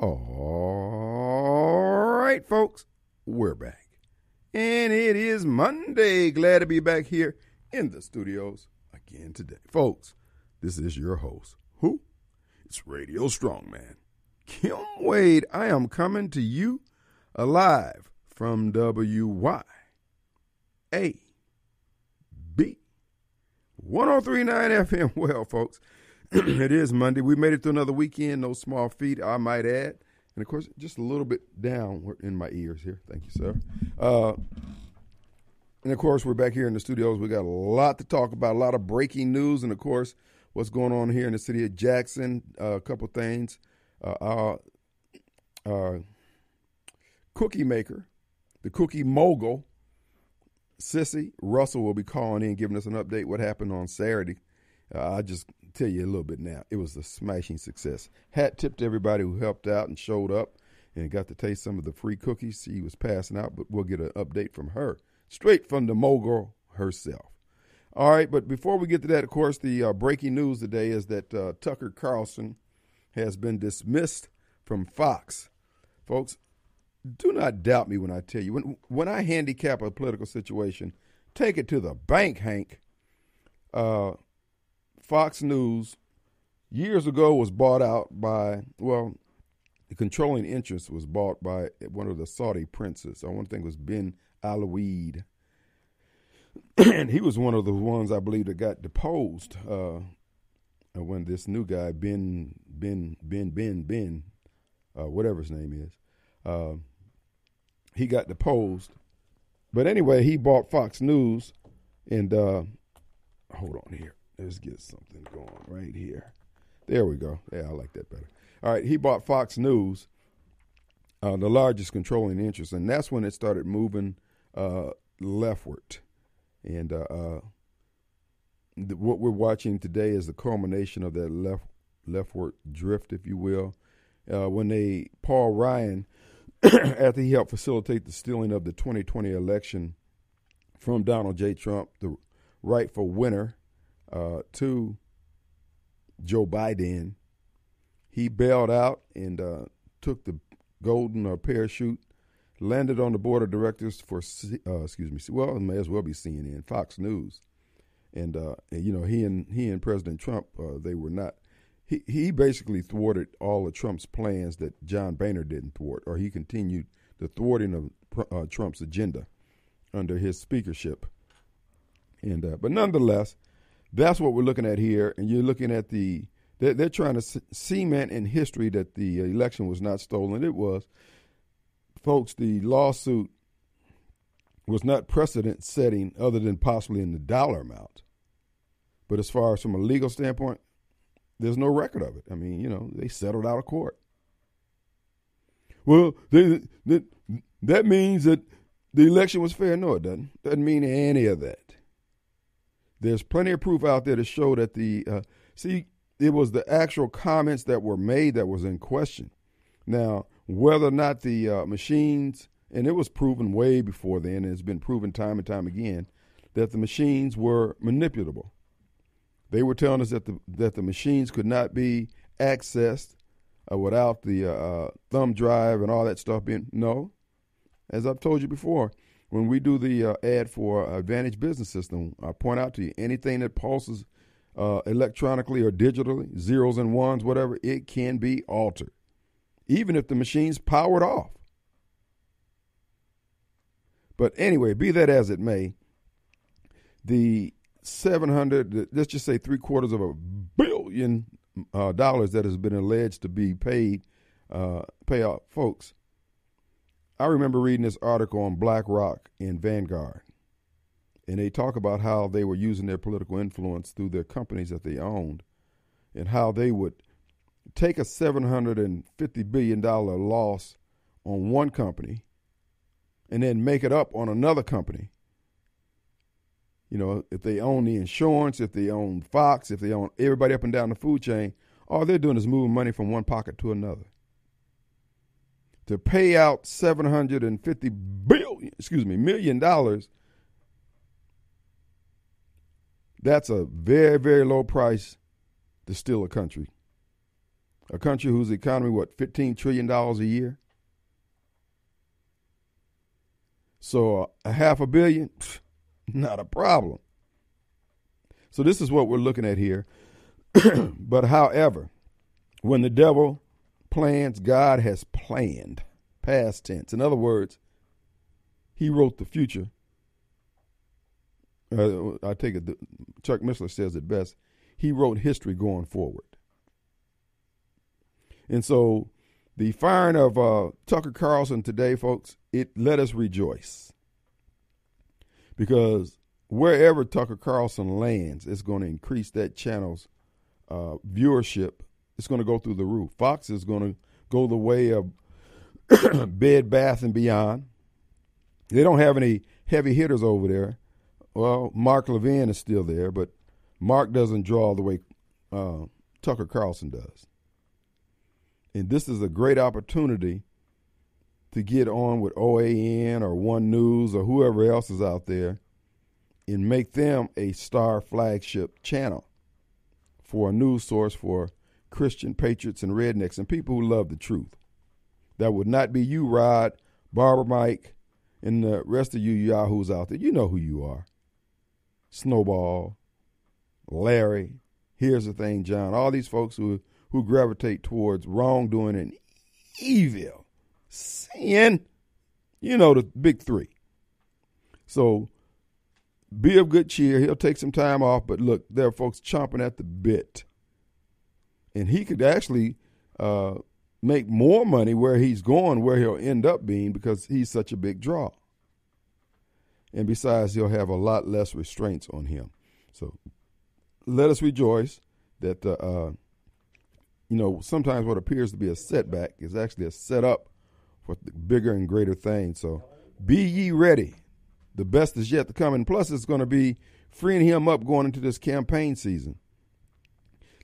All right, folks, we're back. And it is Monday. Glad to be back here in the studios again today. Folks, this is your host. Who? It's Radio Strongman. Kim Wade. I am coming to you alive from WYAB 1039 FM. Well, folks, it is Monday. We made it through another weekend. No small feat, I might add. And of course, just a little bit down in my ears here. Thank you, sir. Uh, and of course, we're back here in the studios. We got a lot to talk about, a lot of breaking news, and of course, what's going on here in the city of Jackson. Uh, a couple things. Uh, our, our cookie maker, the cookie mogul, Sissy Russell will be calling in, giving us an update what happened on Saturday. Uh, I'll just tell you a little bit now. It was a smashing success. Hat tip to everybody who helped out and showed up and got to taste some of the free cookies she was passing out, but we'll get an update from her, straight from the mogul herself. All right, but before we get to that, of course, the uh, breaking news today is that uh, Tucker Carlson has been dismissed from Fox. Folks, do not doubt me when I tell you when when I handicap a political situation, take it to the bank, Hank. Uh, Fox News years ago was bought out by well, the controlling interest was bought by one of the Saudi princes. I want to think it was bin Alwaleed, and he was one of the ones I believe that got deposed uh, when this new guy Ben Ben Ben Ben Ben, uh, whatever his name is. Uh, he got deposed. But anyway, he bought Fox News, and uh, hold on here. Let's get something going right here. There we go. Yeah, I like that better. All right, he bought Fox News, uh, the largest controlling interest, and that's when it started moving uh, leftward. And uh, uh what we're watching today is the culmination of that left leftward drift, if you will. Uh, when they Paul Ryan after he helped facilitate the stealing of the 2020 election from Donald J. Trump, the rightful winner, uh, to Joe Biden. He bailed out and uh, took the golden uh, parachute, landed on the board of directors for, uh, excuse me, well, it may as well be CNN, Fox News. And, uh, and, you know, he and he and President Trump, uh, they were not he, he basically thwarted all of Trump's plans that John Boehner didn't thwart, or he continued the thwarting of uh, Trump's agenda under his speakership. And but nonetheless, that's what we're looking at here, and you're looking at the they're, they're trying to cement in history that the uh, election was not stolen. It was, folks. The lawsuit was not precedent setting, other than possibly in the dollar amount. But as far as from a legal standpoint, there's no record of it. I mean, you know, they settled out of court. Well, they, they, that means that the election was fair. No, it doesn't. Doesn't mean any of that. There's plenty of proof out there to show that the uh, see it was the actual comments that were made that was in question. Now, whether or not the uh, machines, and it was proven way before then, and it's been proven time and time again, that the machines were manipulable. They were telling us that the that the machines could not be accessed uh, without the uh, uh, thumb drive and all that stuff being no. As I've told you before, when we do the uh, ad for Advantage Business System, I point out to you anything that pulses uh, electronically or digitally, zeros and ones, whatever, it can be altered, even if the machine's powered off. But anyway, be that as it may, the 700, let's just say three quarters of a billion uh, dollars that has been alleged to be paid, uh, pay out folks. I remember reading this article on BlackRock and Vanguard, and they talk about how they were using their political influence through their companies that they owned, and how they would take a $750 billion loss on one company and then make it up on another company you know, if they own the insurance, if they own Fox, if they own everybody up and down the food chain, all they're doing is moving money from one pocket to another. To pay out 750 billion, excuse me, million dollars, that's a very, very low price to steal a country. A country whose economy, what, $15 trillion a year? So a half a billion, not a problem. So this is what we're looking at here. but however, when the devil plans, God has planned. Past tense. In other words, he wrote the future. Uh, I take it, Chuck Missler says it best. He wrote history going forward. And so the firing of uh, Tucker Carlson today, folks, it let us rejoice. Because wherever Tucker Carlson lands, it's going to increase that channel's uh, viewership. It's going to go through the roof. Fox is going to go the way of Bed Bath and Beyond. They don't have any heavy hitters over there. Well, Mark Levin is still there, but Mark doesn't draw the way uh, Tucker Carlson does. And this is a great opportunity to get on with OAN or One News or whoever else is out there and make them a star flagship channel for a news source for Christian patriots and rednecks and people who love the truth. That would not be you, Rod, Barbara Mike, and the rest of you yahoos out there. You know who you are. Snowball, Larry. Here's the thing, John. All these folks who who gravitate towards wrongdoing and evil, sin. You know the big three. So be of good cheer. He'll take some time off, but look, there are folks chomping at the bit. And he could actually uh, make more money where he's going, where he'll end up being, because he's such a big draw. And besides, he'll have a lot less restraints on him. So let us rejoice that, uh, uh, you know, sometimes what appears to be a setback is actually a setup for bigger and greater things. So be ye ready. The best is yet to come. And plus, it's going to be freeing him up going into this campaign season.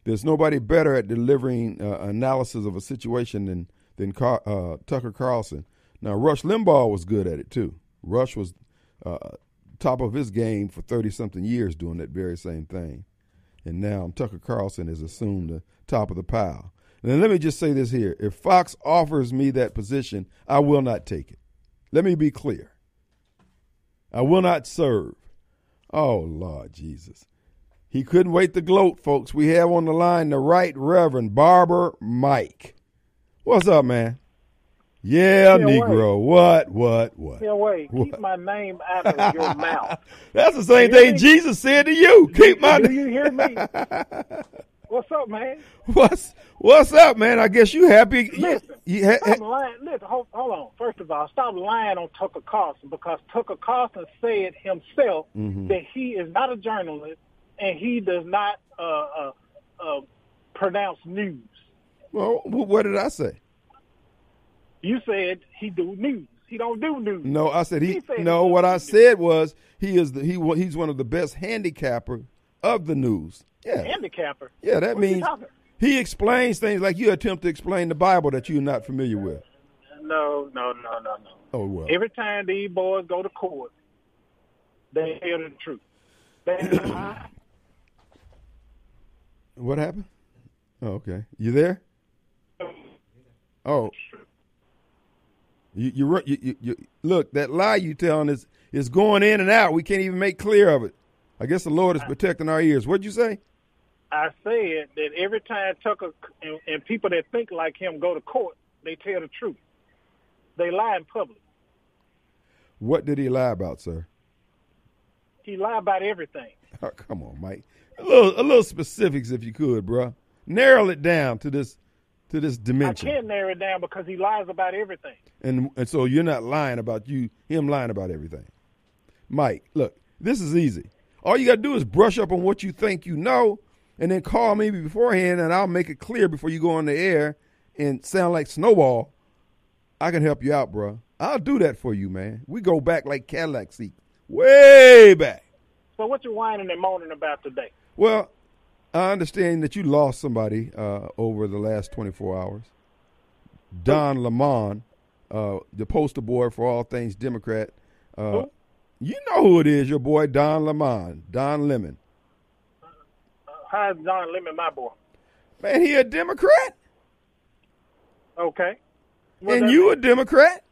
There's nobody better at delivering uh, analysis of a situation than than Car- uh, Tucker Carlson. Now, Rush Limbaugh was good at it too. Rush was uh, top of his game for 30 something years doing that very same thing. And now Tucker Carlson has assumed the top of the pile. And let me just say this here if Fox offers me that position, I will not take it. Let me be clear. I will not serve. Oh, Lord Jesus. He couldn't wait to gloat, folks. We have on the line the Right Reverend Barber Mike. What's up, man? Yeah, Negro. What, what, what? Wait. Keep What? my name out of your mouth. That's the same thing me? Jesus said to you. Keep my Do you hear me? What's up, man? What's What's up, man? I guess you happy. Listen, you ha- Stop lying. Listen, hold, hold on. First of all, stop lying on Tucker Carlson because Tucker Carlson said himself Mhm. that he is not a journalist and he does not uh, uh, uh, pronounce news. well, what did I say? You said he do news. He don't do news. No, I said he. He no, he what I doesn't said was he is the he. He's one of the best handicapper of the news. Yeah, Handicapper. yeah. That What means he explains things like you attempt to explain the Bible that you're not familiar with. No, no, no, no, no. Oh well. Every time these boys go to court, they tell the truth. They. What happened? Oh, okay. You there? Oh. You you, you you you look that lie you telling is is going in and out. We can't even make clear of it. I guess the Lord is protecting our ears. What'd you say? I said that every time Tucker and, and people that think like him go to court, they tell the truth. They lie in public. What did he lie about, sir? He lied about everything. Oh, come on, Mike. A little a little specifics if you could, bruh. Narrow it down to this to this dimension. I can't narrow it down because he lies about everything. And and so you're not lying about you him lying about everything. Mike, look, this is easy. All you got to do is brush up on what you think you know and then call me beforehand and I'll make it clear before you go on the air and sound like Snowball. I can help you out, bro. I'll do that for you, man. We go back like Cadillac seat. Way back. So what you whining and moaning about today? Well, I understand that you lost somebody uh, over the last 24 hours. Don Lemon, uh, the poster boy for all things Democrat. Uh, you know who it is, your boy Don Lemon, Don Lemon. How's John Lemon my boy? Man, he a Democrat. Okay. What and you mean? a Democrat.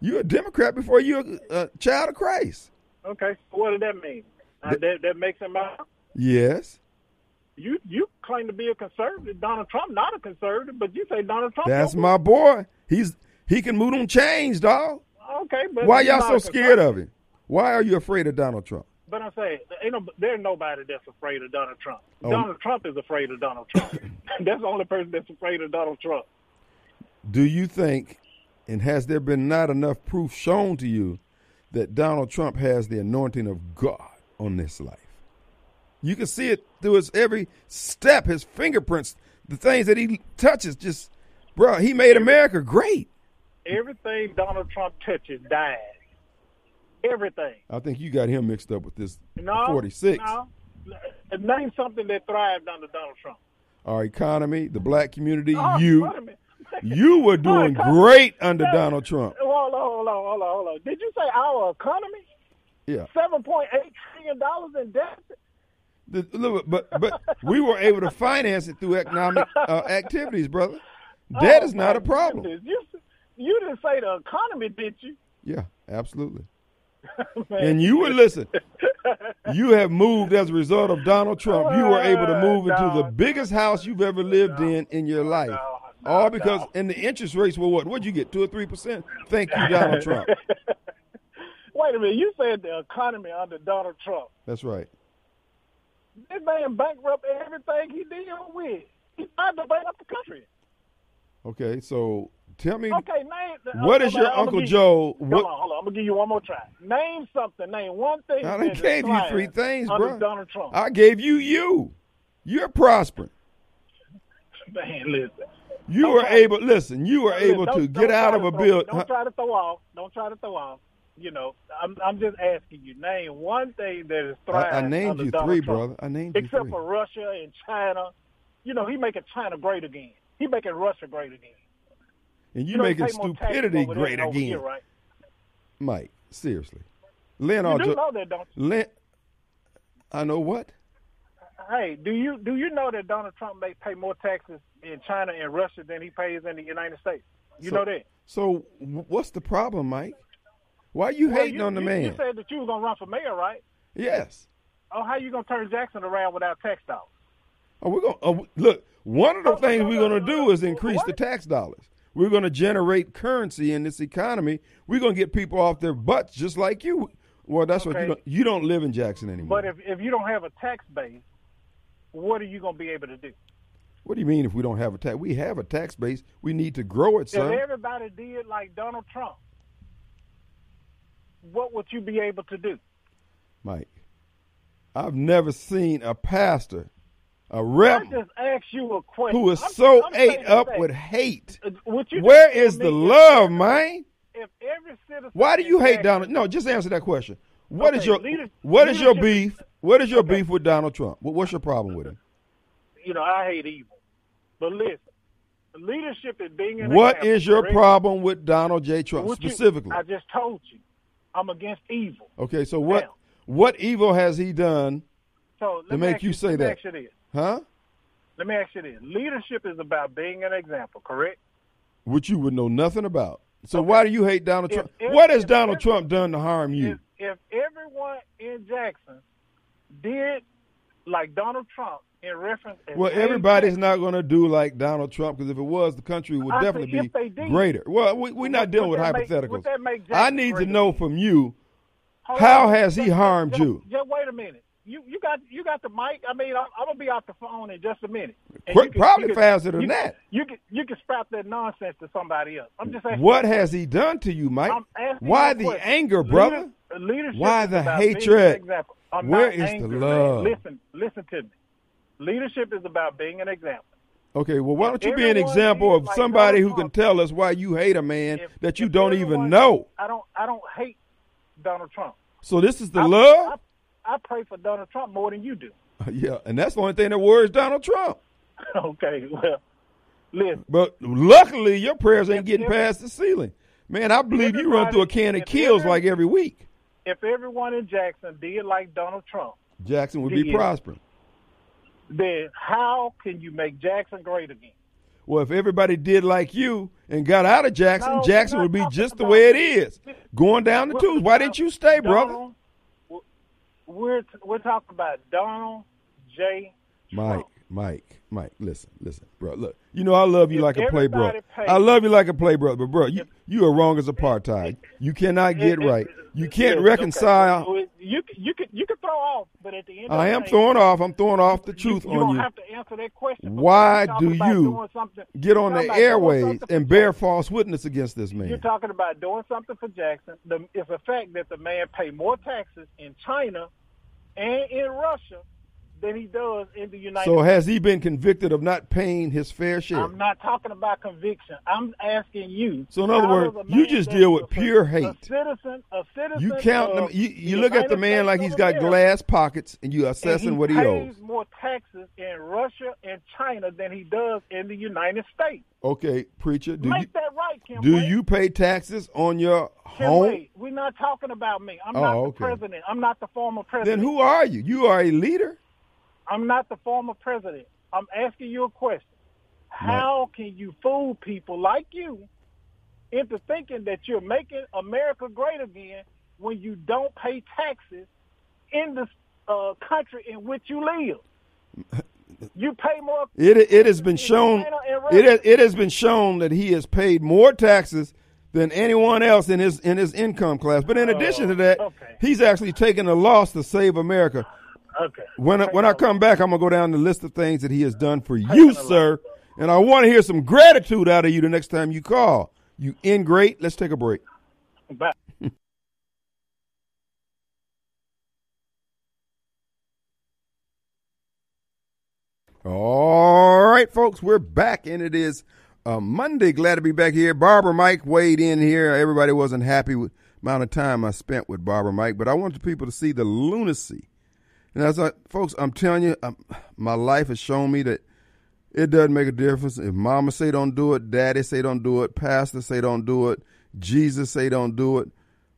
You a Democrat before you a, a child of Christ. Okay. What does that mean? Uh, that that makes him out. Yes. You you claim to be a conservative. Donald Trump not a conservative, but you say Donald Trump. That's my boy. He's he can move them chains, dog. Okay, but Why y'all so scared of him? Why are you afraid of Donald Trump? But I say, ain't no, there's nobody that's afraid of Donald Trump. Oh. Donald Trump is afraid of Donald Trump. that's the only person that's afraid of Donald Trump. Do you think, and has there been not enough proof shown to you that Donald Trump has the anointing of God on this life? You can see it through his every step, his fingerprints, the things that he touches. Just, bro, he made America great. Everything Donald Trump touches dies. Everything. I think you got him mixed up with this No. 46. No. Name something that thrived under Donald Trump. Our economy, the black community, Oh, you, wait a minute. you were doing great under Donald Trump. Hold on, hold on, hold on, hold on. Did you say our economy? Yeah. Seven point eight trillion dollars in deficit. The, but but we were able to finance it through economic uh, activities, brother. That Oh, is not a problem. goodness. You you didn't say the economy, did you? Yeah, absolutely. And you were listen. You have moved as a result of Donald Trump. You were able to move into the biggest house you've ever lived in in your life. no, no, All because no. and the interest rates were what? What'd you get? Two or three percent? Thank you, Donald Trump. Wait a minute. You said the economy under Donald Trump. That's right. This man bankrupt everything he deal with. He tried to bankrupt the country. Okay, so tell me Okay, name. Uh, what is hold your Uncle Joe? Come What, on, hold on. I'm gonna give you one more try. Name something. Name one thing. I done gave you three things, bro. Donald Trump. I gave you you. You're prospering. man, listen. You were try- able. Listen, you were able don't- to don't get out of a bill. Don't try to throw off. Don't try to throw off. You know, I'm I'm just asking you. Name one thing that is thrived I, I named under you Donald three, Trump. brother. I named you Except three. for Russia and China. You know, he making China great again. He making Russia great again. and you, know, making pay more taxes stupidity great again, here, right? Mike. Seriously, Lynn. You do know that, don't you? Lynn. I know what. Hey, do you do you know that Donald Trump may pay more taxes in China and Russia than he pays in the United States? You So- know that. So what's the problem, Mike? Why are you Well, hating you, on the you, man? You said that you were gonna run for mayor, right? yes. Oh, how you gonna turn Jackson around without tax dollars? Oh, we're gonna oh, look. One of the oh, things we're gonna do is increase the tax dollars. We're gonna generate currency in this economy. We're gonna get people off their butts just like you. Well, that's what you don't. You don't live in Jackson anymore. But if if you don't have a tax base, what are you gonna be able to do? what do you mean if we don't have a tax? We have a tax base. We need to grow it, If son. everybody did like Donald Trump, what would you be able to do? Mike, I've never seen a pastor, a rep, just asked you a question. who is I'm- so I'm ate up that. with hate. Uh, you Where is the love, man? If every citizen, Why do you hate Donald? No, just answer that question. What is Okay, your leader- what is your beef? What is your Okay. beef with Donald Trump? What's your problem with him? You know, I hate evil, but listen, leadership is being an What is your problem with Donald J. Trump What you- specifically? I just told you, I'm against evil. Okay, so what Now. what evil has he done? So To make ask you say let me that. ask you this. Huh? Let me ask you this. Leadership is about being an example, correct? Which you would know nothing about. So why do you hate Donald If Trump? every- what has Donald Trump done to harm you? If, if everyone in Jackson did like Donald Trump in reference, Well, everybody's not going to do like Donald Trump because if it was, the country would I definitely be did. greater. Well, we, we're not dealing with hypotheticals. make I need to know from you Hold how on. has he Just- harmed just- you? Just wait a minute. You you got you got the mic. I mean, I'm, I'm gonna be off the phone in just a minute. Can- probably can- faster than you that. You can you can strap that nonsense to somebody else. I'm just asking. What has he done to you, Mike? Why the question. anger, Leader- brother? leadership Why the about being an hatred? example. I'm Where not the man. love? Listen, listen to me. Leadership is about being an example. Okay, well, why don't you be an example of like somebody who Donald can tell us why you hate a man If- that you don't even know? I don't. I don't hate Donald Trump. So this is the I, love? I, I pray for Donald Trump more than you do. yeah, and that's the only thing that worries Donald Trump. okay, well, listen. But luckily, your prayers ain't getting past the ceiling. Man, I believe you run through a can of kills every- like every week. If everyone in Jackson did like Donald Trump, Jackson would be Yeah. prospering. then how can you make Jackson great again? Well, if everybody did like you and got out of Jackson, No, Jackson would be just the way it is, going down the tubes. Why didn't you stay, brother? We're we're talking about Donald J. Trump. Mike, Mike, Mike, listen, listen, bro. Look, you know I love you If like a play pays- I love you like a play brother, but bro, you you are wrong as apartheid. You cannot get right. You can't Yes, okay. reconcile. You you can you can throw off, but at the end of I am day, throwing off. I'm throwing off the truth you, you on don't you. have to answer that question. Why do you Get on the you're talking about doing airways and bear false witness against this man? You're talking about doing something for Jackson. The, it's a fact that the man pay more taxes in China and in Russia than he does in the United So has he been convicted of not paying his fair share? I'm not talking about conviction. I'm asking you. So in other words, you just deal with a- pure A hate. citizen, a citizen. You count them. You, you look at the man States like he's got glass pockets, and you and assessing he what he pays owes. more taxes in Russia and China than he does in the United States. Okay, preacher, do you Make that right, Kim. do Wade. you pay taxes on your Kim home? Wade, We're not talking about me. I'm Oh, not the okay. president. I'm not the former president. Then who are you? You are a leader. I'm not the former president. I'm asking you a question. How can you fool people like you into thinking that you're making America great again when you don't pay taxes in the uh, country in which you live? You pay more. It it has been shown. It has, it has been shown that he has paid more taxes than anyone else in his in his income class. But in addition to that, Oh, okay. he's actually taken a loss to save America. Okay. When I, when I come back, I'm gonna go down the list of things that he has done for you, sir. And I want to hear some gratitude out of you the next time you call. You ingrate. Let's take a break. Bye. All right, folks, we're back, and it is uh, Monday. Glad to be back here. Barbara Mike weighed in here. Everybody wasn't happy with the amount of time I spent with Barbara Mike, but I want the people to see the lunacy. And I, folks, I'm telling you, um, my life has shown me that it doesn't make a difference if Mama say don't do it, Daddy say don't do it, Pastor say don't do it, Jesus say don't do it.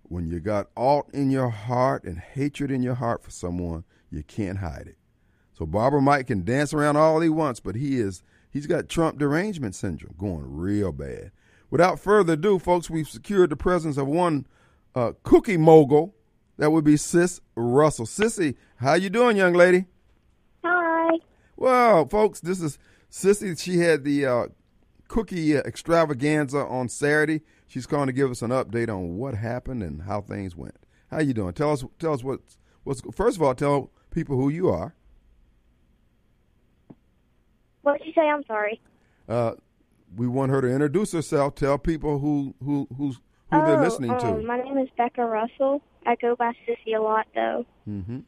When you got alt in your heart and hatred in your heart for someone, you can't hide it. So Barbara Mike can dance around all he wants, but he is he's got Trump derangement syndrome going real bad. Without further ado, folks, we've secured the presence of one uh, cookie mogul. That would be Sis Russell. Sissy, how you doing, young lady? Hi. Well, folks, this is Sissy. She had the uh, cookie extravaganza on Saturday. She's calling to give us an update on what happened and how things went. How you doing? Tell us. Tell us what's what's. First of all, tell people who you are. What did you say? I'm sorry. Uh, we want her to introduce herself. Tell people who who who's who oh, they're listening um, to. My name is Becca Russell. I go by Sissy a lot, though. Mm-hmm.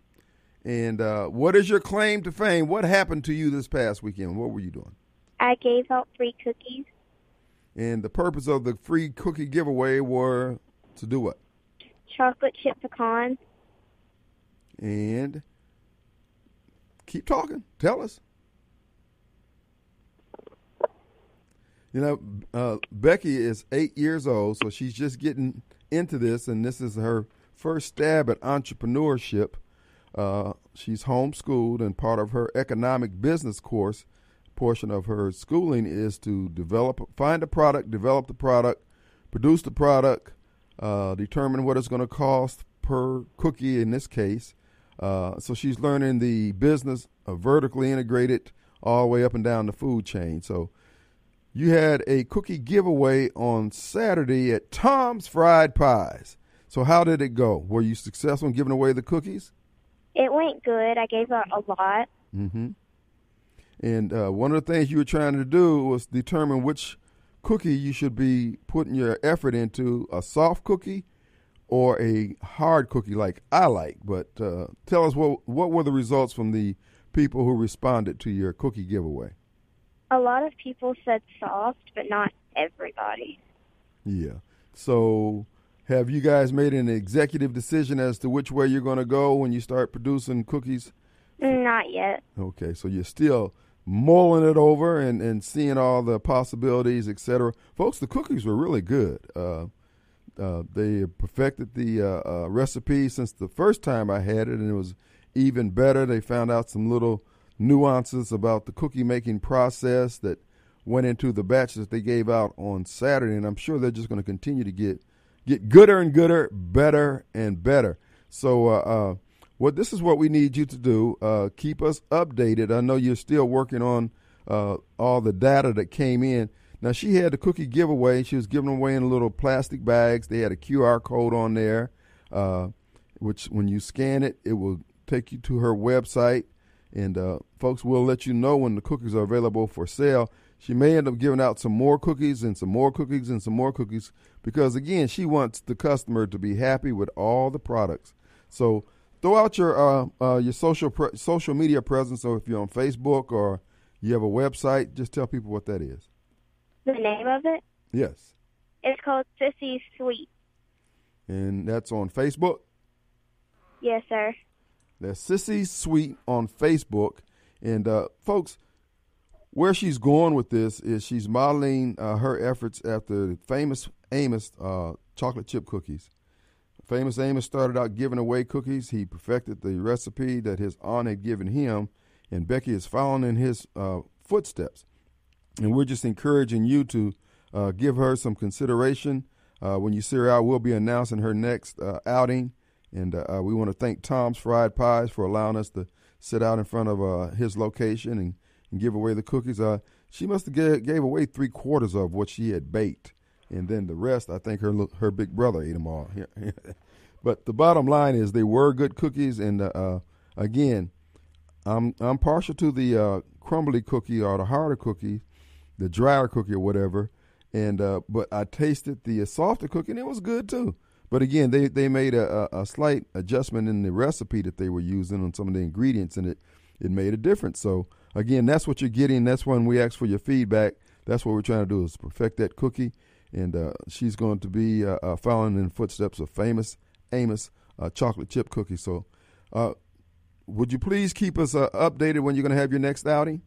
And uh, what is your claim to fame? What happened to you this past weekend? What were you doing? I gave out free cookies, And the purpose of the free cookie giveaway were to do what? chocolate chip pecan. And keep talking. Tell us. You know, uh, Becky is eight years old, so she's just getting into this, and this is her first stab at entrepreneurship. Uh, she's homeschooled, and part of her economic business course portion of her schooling is to develop, find a product, develop the product, produce the product, uh, determine what it's going to cost per cookie in this case. Uh, so she's learning the business of vertically integrated all the way up and down the food chain. So you had a cookie giveaway on Saturday at Tom's Fried Pies. So how did it go? Were you successful in giving away the cookies? It went good. I gave out a lot. Mm-hmm. And uh, one of the things you were trying to do was determine which cookie you should be putting your effort into a soft cookie or a hard cookie like I like. But uh, tell us what what were the results from the people who responded to your cookie giveaway? A lot of people said soft, but not everybody. Yeah. So have you guys made an executive decision as to which way you're going to go when you start producing cookies? Not yet. Okay, so you're still mulling it over and, and seeing all the possibilities, et cetera. Folks, the cookies were really good. Uh, uh, they perfected the uh, uh, recipe since the first time I had it, and it was even better. They found out some little nuances about the cookie making process that went into the batch that they gave out on Saturday, and I'm sure they're just going to continue to get get gooder and gooder, better and better. So, uh, uh, what this is what we need you to do. Uh, keep us updated. I know you're still working on uh, all the data that came in. Now she had the cookie giveaway. She was giving away in little plastic bags. They had a QR code on there, uh, which when you scan it, it will take you to her website. And uh, folks will let you know when the cookies are available for sale. She may end up giving out some more cookies and some more cookies and some more cookies because again, she wants the customer to be happy with all the products. So throw out your uh, uh, your social pre- social media presence. So if you're on Facebook or you have a website, just tell people what that is. The name of it? Yes. It's called Sissy Sweet. And that's on Facebook? Yes, sir. That's Sissy Sweet on Facebook. And uh, folks, where she's going with this is she's modeling uh, her efforts after the famous Amos uh, chocolate chip cookies. Famous Amos started out giving away cookies. He perfected the recipe that his aunt had given him, and Becky is following in his uh, footsteps. And we're just encouraging you to uh, give her some consideration. Uh, when you see her out, we'll be announcing her next uh, outing. And uh, we want to thank Tom's Fried Pies for allowing us to sit out in front of uh, his location and, and give away the cookies. Uh, she must have gave, gave away three quarters of what she had baked. And then the rest, I think her her big brother ate them all. but the bottom line is they were good cookies. And again, I'm I'm partial to the crumbly cookie or the harder cookie the drier cookie or whatever. And uh, but I tasted the softer cookie and it was good too. But again, they they made a, a, slight adjustment in the recipe that they were using on some of the ingredients, and it it made a difference. So again, that's what you're getting. That's when we ask for your feedback. That's what we're trying to do is perfect that cookie. And uh, she's going to be uh, uh following in the footsteps of famous Amos uh, chocolate chip cookie. So, uh, would you please keep us updated when you're going to have your next outing?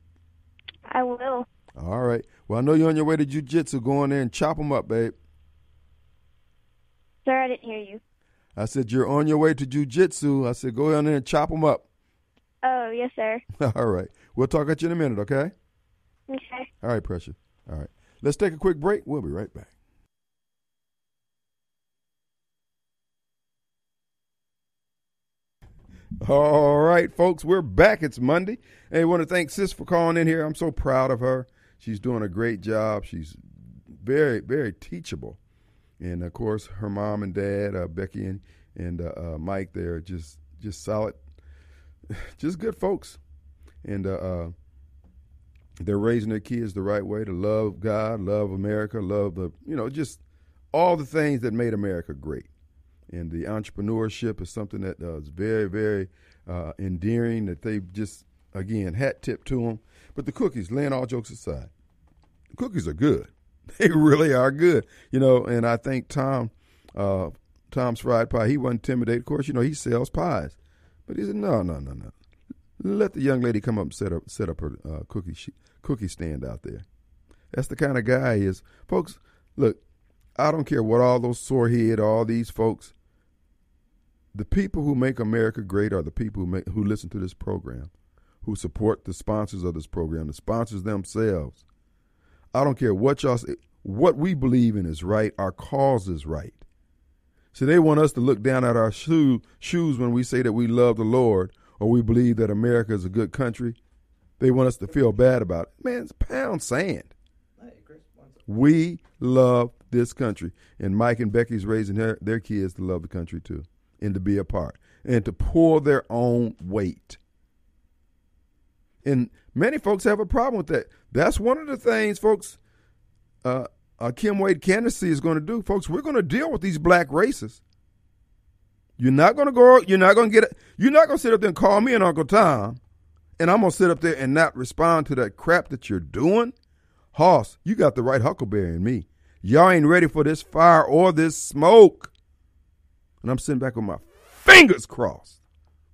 I will. All right. Well, I know you're on your way to jujitsu. Go in there and chop them up, babe. Sir, I didn't hear you. I said you're on your way to jujitsu. I said go in there and chop them up. Oh, yes, sir. All right. We'll talk at you in a minute, okay? Okay. All right, Pressure. All right. Let's take a quick break. We'll be right back. All right, folks, we're back. It's Monday. Hey, I want to thank Sis for calling in here. I'm so proud of her. She's doing a great job. She's very, very teachable. And of course, her mom and dad, uh, Becky and, and uh, uh, Mike, they're just just solid, just good folks. And uh, uh, they're raising their kids the right way to love God, love America, love the, you know, just all the things that made America great. And the entrepreneurship is something that uh, is very, very endearing that they just, again, hat tip to them. But the cookies, laying all jokes aside, cookies are good. They really are good. You know, and I think Tom, uh, Tom's Fried Pie, he wasn't intimidated. Of course, you know, he sells pies. But he said, no, no, no, no. Let the young lady come up and set up, set up her uh, cookie, cookie stand out there. That's the kind of guy he is. Folks, look, I don't care what all those sore head, all these folks, the people who make America great are the people who make, who listen to this program who support the sponsors of this program, the sponsors themselves. I don't care what y'all say. What we believe in is right. Our cause is right. So they want us to look down at our shoe, shoes when we say that we love the Lord or we believe that America is a good country. They want us to feel bad about it. Man, it's pound sand. We love this country. And Mike and Becky's raising their, their kids to love the country too and to be a part and to pull their own weight. And many folks have a problem with that. That's one of the things, folks, uh, uh, Kim Wade candidacy is going to do. Folks, we're going to deal with these black races. You're not going to go, you're not going to get it. You're not going to sit up there and call me an Uncle Tom, and I'm going to sit up there and not respond to that crap that you're doing. Hoss, you got the right huckleberry in me. Y'all ain't ready for this fire or this smoke. And I'm sitting back with my fingers crossed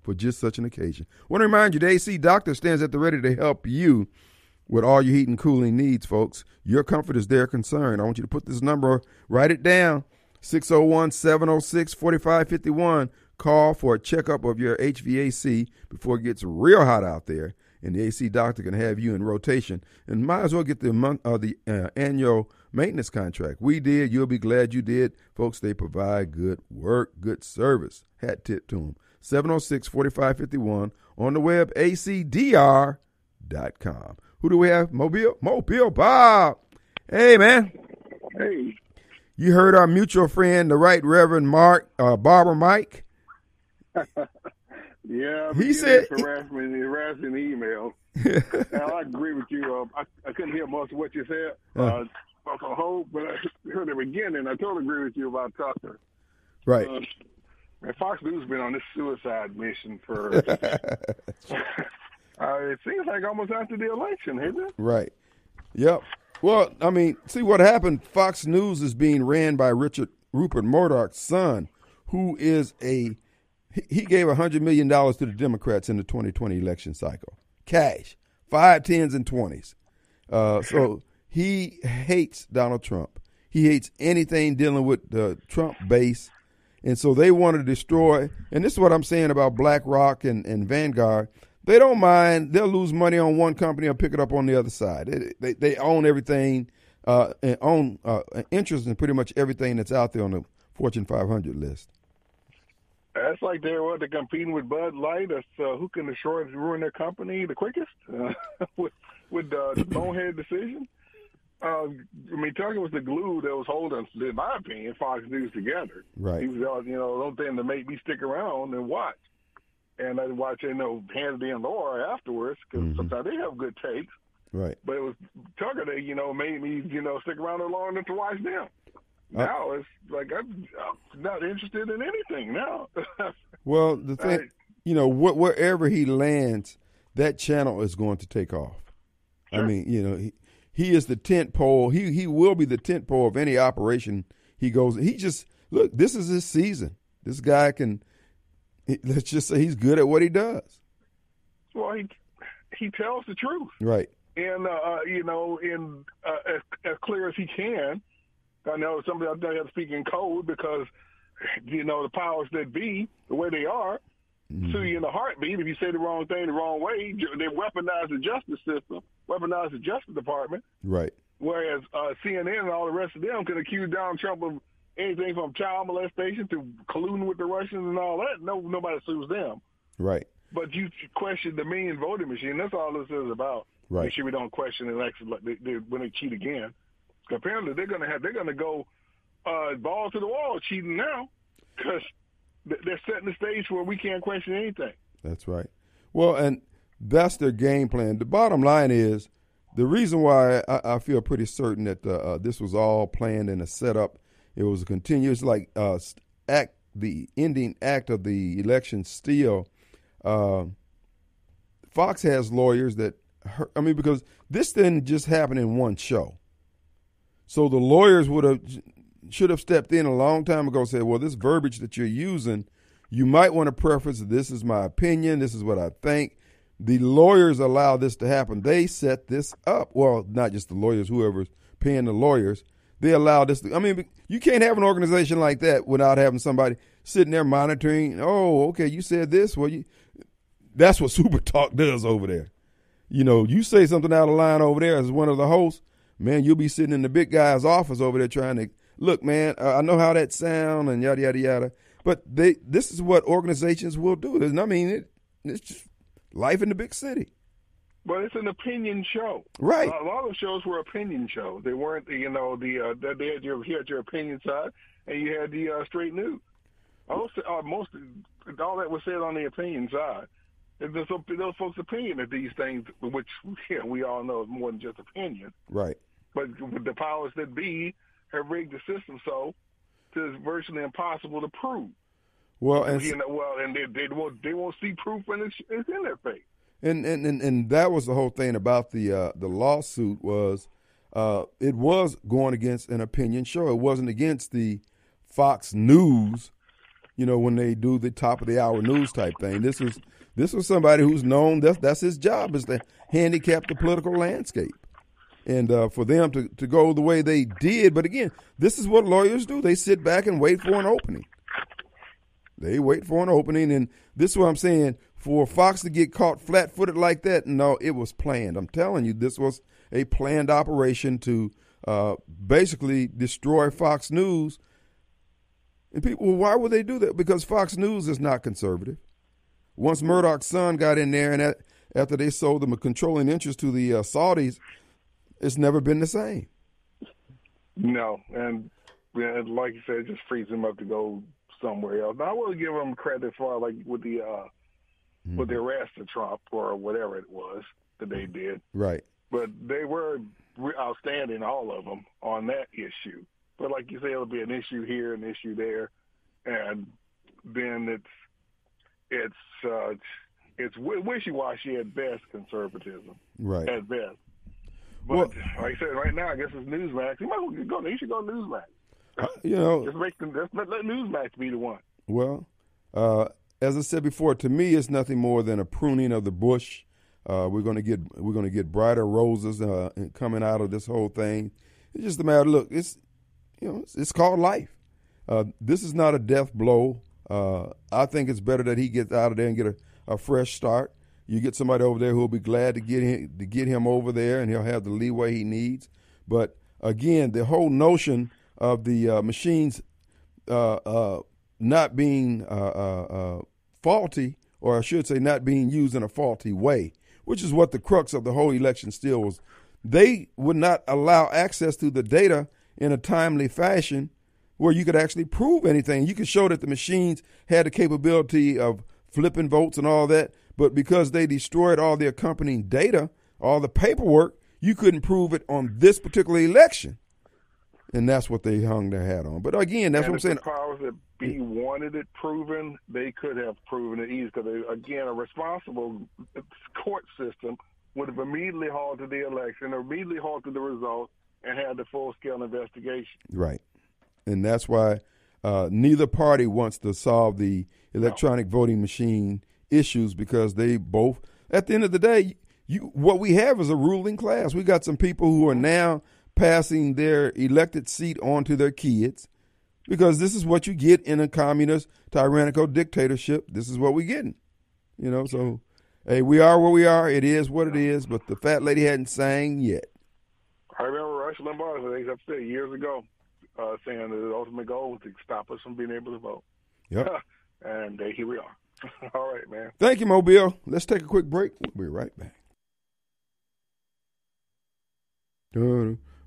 for just such an occasion. Want to remind you, the AC Doctor stands at the ready to help you with all your heat and cooling needs, folks. Your comfort is their concern. I want you to put this number, write it down 601 706 4551. Call for a checkup of your HVAC before it gets real hot out there. and the AC doctor can have you in rotation. And might as well get the month uh, the uh, annual maintenance contract. We did. You'll be glad you did, folks. They provide good work, good service. Hat tip to them. 706 4551 on the web, acdr.com. Who do we have? Mobile? Mobile Bob. Hey, man. Hey. You heard our mutual friend, the Right Reverend Mark uh, Barber Mike. yeah, he said harassment, harassing email. now I agree with you. Uh, I, I couldn't hear most of what you said. Uh, uh, a whole, but I heard the beginning. I totally agree with you about Tucker. Right. Uh, Fox News has been on this suicide mission for. uh, it seems like almost after the election, isn't it? Right. Yep. Well, I mean, see what happened. Fox News is being ran by Richard Rupert Murdoch's son, who is a he gave hundred million dollars to the Democrats in the 2020 election cycle, cash, five tens and twenties. Uh, so he hates Donald Trump. He hates anything dealing with the Trump base, and so they want to destroy. And this is what I'm saying about BlackRock and, and Vanguard they don't mind. They'll lose money on one company and pick it up on the other side. They they, they own everything uh, and own uh, interest in pretty much everything that's out there on the Fortune 500 list. That's like they're what they're competing with Bud Light. That's uh, who can assure ruin their company the quickest uh, with with uh, the bonehead decision. Uh, I mean, Tucker was the glue that was holding, in my opinion, Fox News together. Right. He was, uh, you know, the only thing to make me stick around and watch and I watch you know Hannity and Laura afterwards because mm-hmm. sometimes they have good takes. Right. But it was Tucker that you know made me you know stick around long enough to watch them. Uh, now it's like I'm, I'm, not interested in anything now. well, the thing, I, you know, wh- wherever he lands, that channel is going to take off. Sure. I mean, you know, he, he is the tent pole. He he will be the tent pole of any operation he goes. He just look. This is his season. This guy can let's just say he's good at what he does. Well, he he tells the truth, right? And uh, uh, you know, in uh, as, as clear as he can. I know somebody out there has to speak in code because you know the powers that be, the way they are, mm-hmm. sue you in a heartbeat if you say the wrong thing the wrong way. They weaponize the justice system, weaponize the Justice Department. Right. Whereas uh, CNN and all the rest of them can accuse Donald Trump of anything from child molestation to colluding with the Russians and all that. No, nobody sues them. Right. But you question the main voting machine. That's all this is about. Right. Make sure we don't question elections like they, they, when they cheat again. Apparently, they're going to have they're going to go uh, ball to the wall cheating now because they're setting the stage where we can't question anything. That's right. Well, and that's their game plan. The bottom line is the reason why I, I feel pretty certain that uh, this was all planned and a setup it was a continuous like uh, act, the ending act of the election. Still, uh, Fox has lawyers that I mean because this didn't just happen in one show. So the lawyers would have should have stepped in a long time ago. And said, "Well, this verbiage that you're using, you might want to preface. This is my opinion. This is what I think." The lawyers allow this to happen. They set this up. Well, not just the lawyers, whoever's paying the lawyers they allow this. I mean, you can't have an organization like that without having somebody sitting there monitoring. Oh, okay, you said this. Well, you, that's what Super Talk does over there. You know, you say something out of line over there as one of the hosts, man, you'll be sitting in the big guy's office over there trying to look, man. I know how that sound and yada yada yada. But they, this is what organizations will do. I mean, it, it's just life in the big city. But it's an opinion show, right? A lot of shows were opinion shows. They weren't, you know, the uh, they had your you had your opinion side, and you had the uh, straight news. Most, uh, most all that was said on the opinion side. There's those folks' opinion of these things, which yeah, we all know is more than just opinion. Right. But the powers that be have rigged the system so it's virtually impossible to prove. Well, and you know, well, and they they won't they won't see proof when it's, it's in their face. And and, and, and that was the whole thing about the uh, the lawsuit was uh, it was going against an opinion show. It wasn't against the Fox News, you know, when they do the top of the hour news type thing. This was this was somebody who's known that's that's his job is to handicap the political landscape. And uh, for them to, to go the way they did, but again, this is what lawyers do. They sit back and wait for an opening. They wait for an opening, and this is what I'm saying. For Fox to get caught flat-footed like that, no, it was planned. I'm telling you, this was a planned operation to uh, basically destroy Fox News. And people, well, why would they do that? Because Fox News is not conservative. Once Murdoch's son got in there, and that, after they sold them a controlling interest to the uh, Saudis, it's never been the same. No, and, and like you said, just frees them up to go somewhere else. I will give them credit for like with the uh, mm. with the arrest of Trump or whatever it was that they did. Right. But they were outstanding, all of them, on that issue. But like you say, it'll be an issue here, an issue there, and then it's it's uh, it's wishy-washy at best, conservatism. Right. At best. But well, like I said, right now, I guess it's Newsmax. You might well go. You should go Newsmax. You know, just make them. Just let, let Newsmax be the one. Well, uh, as I said before, to me, it's nothing more than a pruning of the bush. Uh, we're going to get we're to get brighter roses uh, coming out of this whole thing. It's just a matter. Look, it's you know, it's, it's called life. Uh, this is not a death blow. Uh, I think it's better that he gets out of there and get a, a fresh start. You get somebody over there who will be glad to get him to get him over there, and he'll have the leeway he needs. But again, the whole notion of the uh, machines uh, not being faulty, or I should say, not being used in a faulty way, which is what the crux of the whole election still was. They would not allow access to the data in a timely fashion where you could actually prove anything. You could show that the machines had the capability of flipping votes and all that, but because they destroyed all the accompanying data, all the paperwork, you couldn't prove it on this particular election. And that's what they hung their hat on. But again, that's and what I'm saying. The powers that be wanted it proven, they could have proven it easy because, again, a responsible court system would have immediately halted the election, immediately halted the result, and had the full scale investigation. Right. And that's why uh, neither party wants to solve the electronic no. voting machine issues because they both, at the end of the day, you what we have is a ruling class. We got some people who are now passing their elected seat on to their kids because this is what you get in a communist tyrannical dictatorship. This is what we're getting. You know, so hey, we are where we are. It is what it is, but the fat lady hadn't sang yet. I remember Rush Limbaugh, I've said years ago, uh, saying that the ultimate goal was to stop us from being able to vote. Yep. and uh, here we are. All right, man. Thank you, Mobile. Let's take a quick break. We'll be right back.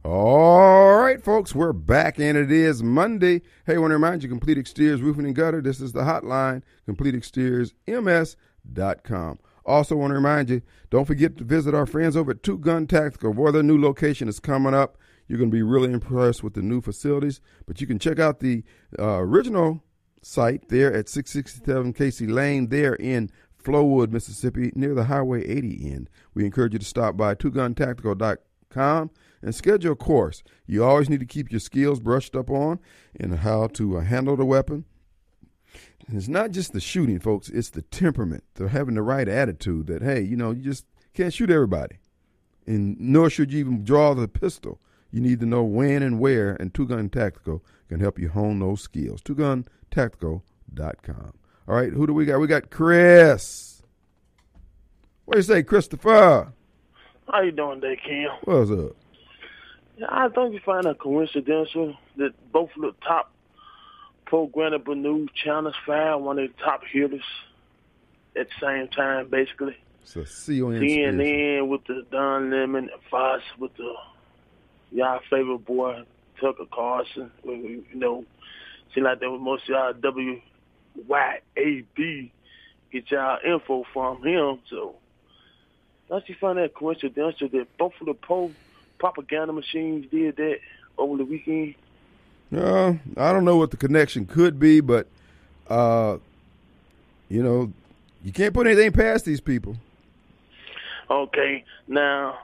All right, folks, we're back, and it is Monday. Hey, I want to remind you, Complete Exteriors Roofing and Gutter. This is the hotline, CompleteExteriorsMS.com. Also, want to remind you, don't forget to visit our friends over at Two Gun Tactical, where their new location is coming up. You're going to be really impressed with the new facilities, but you can check out the uh, original site there at 667 Casey Lane there in Flowood, Mississippi, near the Highway 80 end. We encourage you to stop by twoguntactical.com and schedule a course. You always need to keep your skills brushed up on and how to uh, handle the weapon. And it's not just the shooting, folks, it's the temperament, the having the right attitude that, hey, you know, you just can't shoot everybody. And nor should you even draw the pistol. You need to know when and where, and Two Gun Tactical can help you hone those skills. TwoGunTactical.com. All right, who do we got? We got Chris. What do you say, Christopher? How you doing, there, Kim? What's up? I don't think you find it coincidental that both of the top programmable news channels fired one of the top hitters at the same time, basically. So CNN, with the Don Lemon, and Fox with the y'all favorite boy Tucker Carlson. You know, seem like that was most y'all WYAB get y'all info from him. So don't you find that coincidental that both of the pro propaganda machines did that over the weekend? Uh, I don't know what the connection could be, but uh, you know, you can't put anything past these people. Okay, now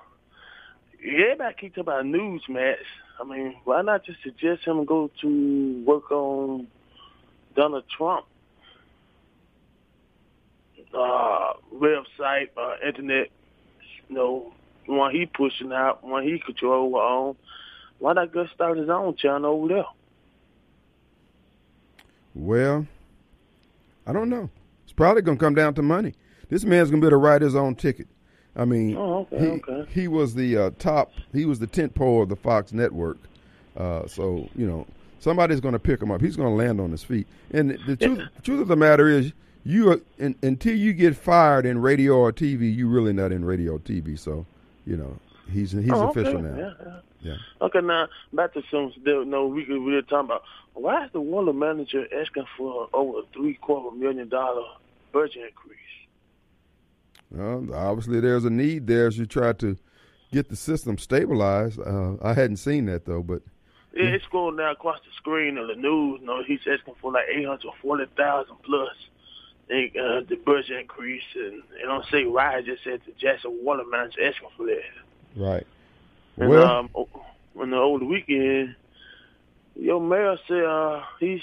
everybody keeps talking about Newsmax. I mean, why not just suggest him go to work on Donald Trump uh, website, uh, internet, you know, one he pushing out, one he control on. Why not go start his own channel over there? Well, I don't know. It's probably going to come down to money. This man's gonna be able to write his own ticket. I mean, Oh, okay, he, okay. he was the uh, top. He was the tent pole of the Fox network. Uh, so you know, somebody's going to pick him up. He's going to land on his feet. And the truth, truth of the matter is, you are, in, until you get fired in radio or TV, you really not in radio or TV. So you know, he's he's Oh, official okay. now. Yeah, yeah. Yeah. Okay, now back to some. No, we could- we were talking about why is the water manager asking for over a three quarter million dollar budget increase? Well, obviously, there's a need there as you try to get the system stabilized. Uh, I hadn't seen that though, but Yeah, it's going down across the screen of the news. You know, he's asking for like eight hundred forty thousand plus the, uh, the budget increase, and it don't say why. It just said the Jackson water manager asking for that. right. And Well, um, on the over the weekend, your mayor said uh, he's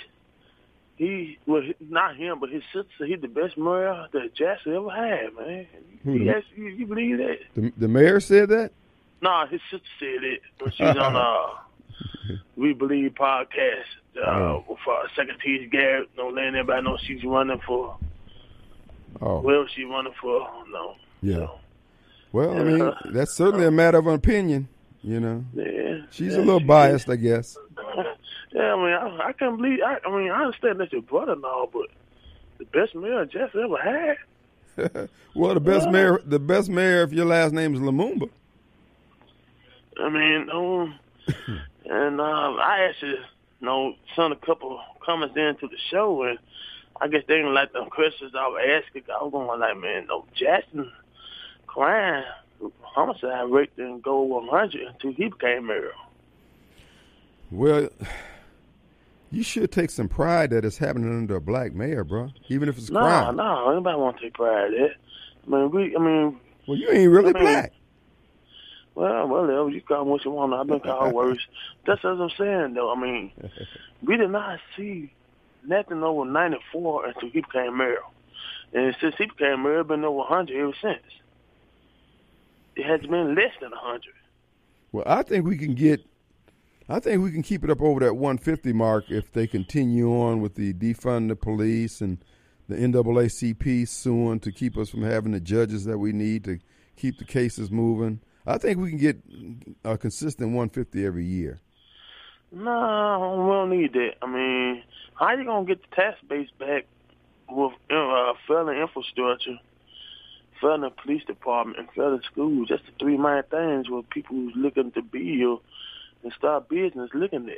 he well not him, but his sister he's the best mayor that Jackson ever had, man. Who, He the- asked, you, you believe that? the, the mayor said that. Nah, his sister said it when she was on uh We Believe podcast uh Oh. with uh, Secretary Garrett. No letting everybody know she's running for Oh, well she running for no. yeah. Well, I mean, that's certainly a matter of opinion. You know, Yeah. she's yeah, a little she- biased, I guess. Yeah, I mean, I, I can't believe. I, I mean, I understand that's your brother and all, but the best mayor Jeff ever had. well, the best Yeah. mayor, the best mayor, if your last name is Lumumba. I mean, um, and um, I actually, you know, sent a couple comments into the show, and I guess they didn't like them questions I was asking. I was going like, man, no, Jackson crime, homicide rate didn't go 100 until he became mayor. Well, you should take some pride that it's happening under a black mayor, bro. Even if it's No, crime. no, anybody want to take pride in that. I mean, we, I mean, Well, you ain't really I mean, black. Well, well, you call me what you want. I've been called worse. That's what I'm saying, though. I mean, we did not see nothing over 94 until he became mayor. And since he became mayor, it's been over 100 ever since. It has been less than 100. Well, I think we can get. I think we can keep it up over that 150 mark if they continue on with the defund the police and the NAACP suing to keep us from having the judges that we need to keep the cases moving. I think we can get a consistent 150 every year. No, we don't need that. I mean, how you gonna get the tax base back with uh, failing infrastructure, failing police department, and failing schools? That's the three main things where people who's looking to build and start business looking at.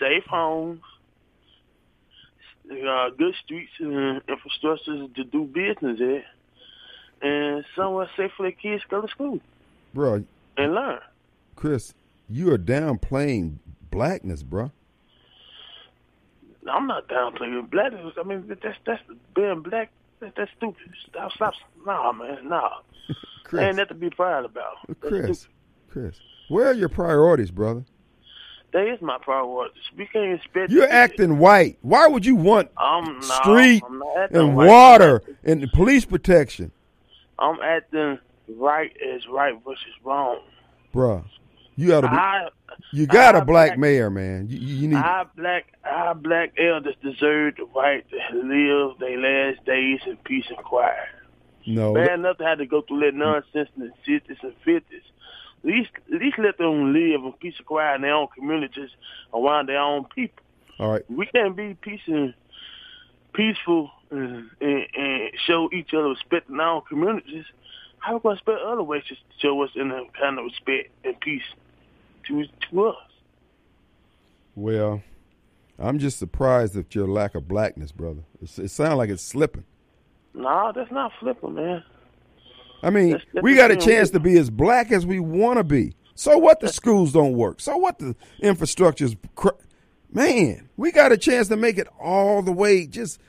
Safe homes, uh, good streets and infrastructures to do business at, and somewhere safe for their kids to go to school Bro, and learn. Chris, you are downplaying blackness, bro. I'm not downplaying black. I mean, that's that's being black. That, that's stupid. Stop, stop. Nah, man, nah. Chris, Ain't nothing to be proud about. That's Chris, stupid. Chris, where are your priorities, brother? That is my priorities. We can't expect. You're acting white. Why would you want I'm no, street I'm not acting and right. water and police protection, I'm acting right as right versus wrong. bruh? You got to. I, You got a black black- mayor, man. You, you need. our black, our black elders deserve the right to live their last days in peace and quiet. no, Bad enough to have to go through that nonsense in the sixties and fifties. At least, at least let them live in peace and quiet in their own communities around their own people. all right. We can't be peace and peaceful and, and, and show each other respect in our own communities. How we gonna expect other races to show us in a kind of respect and peace to to us? Well, I'm just surprised at your lack of blackness, brother. It's, it sounds like it's slipping. No, that's not flipping, man. I mean, That's- that's we got a chance to be as black as we want to be. So what? The schools don't work. So what? The infrastructure's cr- man. We got a chance to make it all the way. Just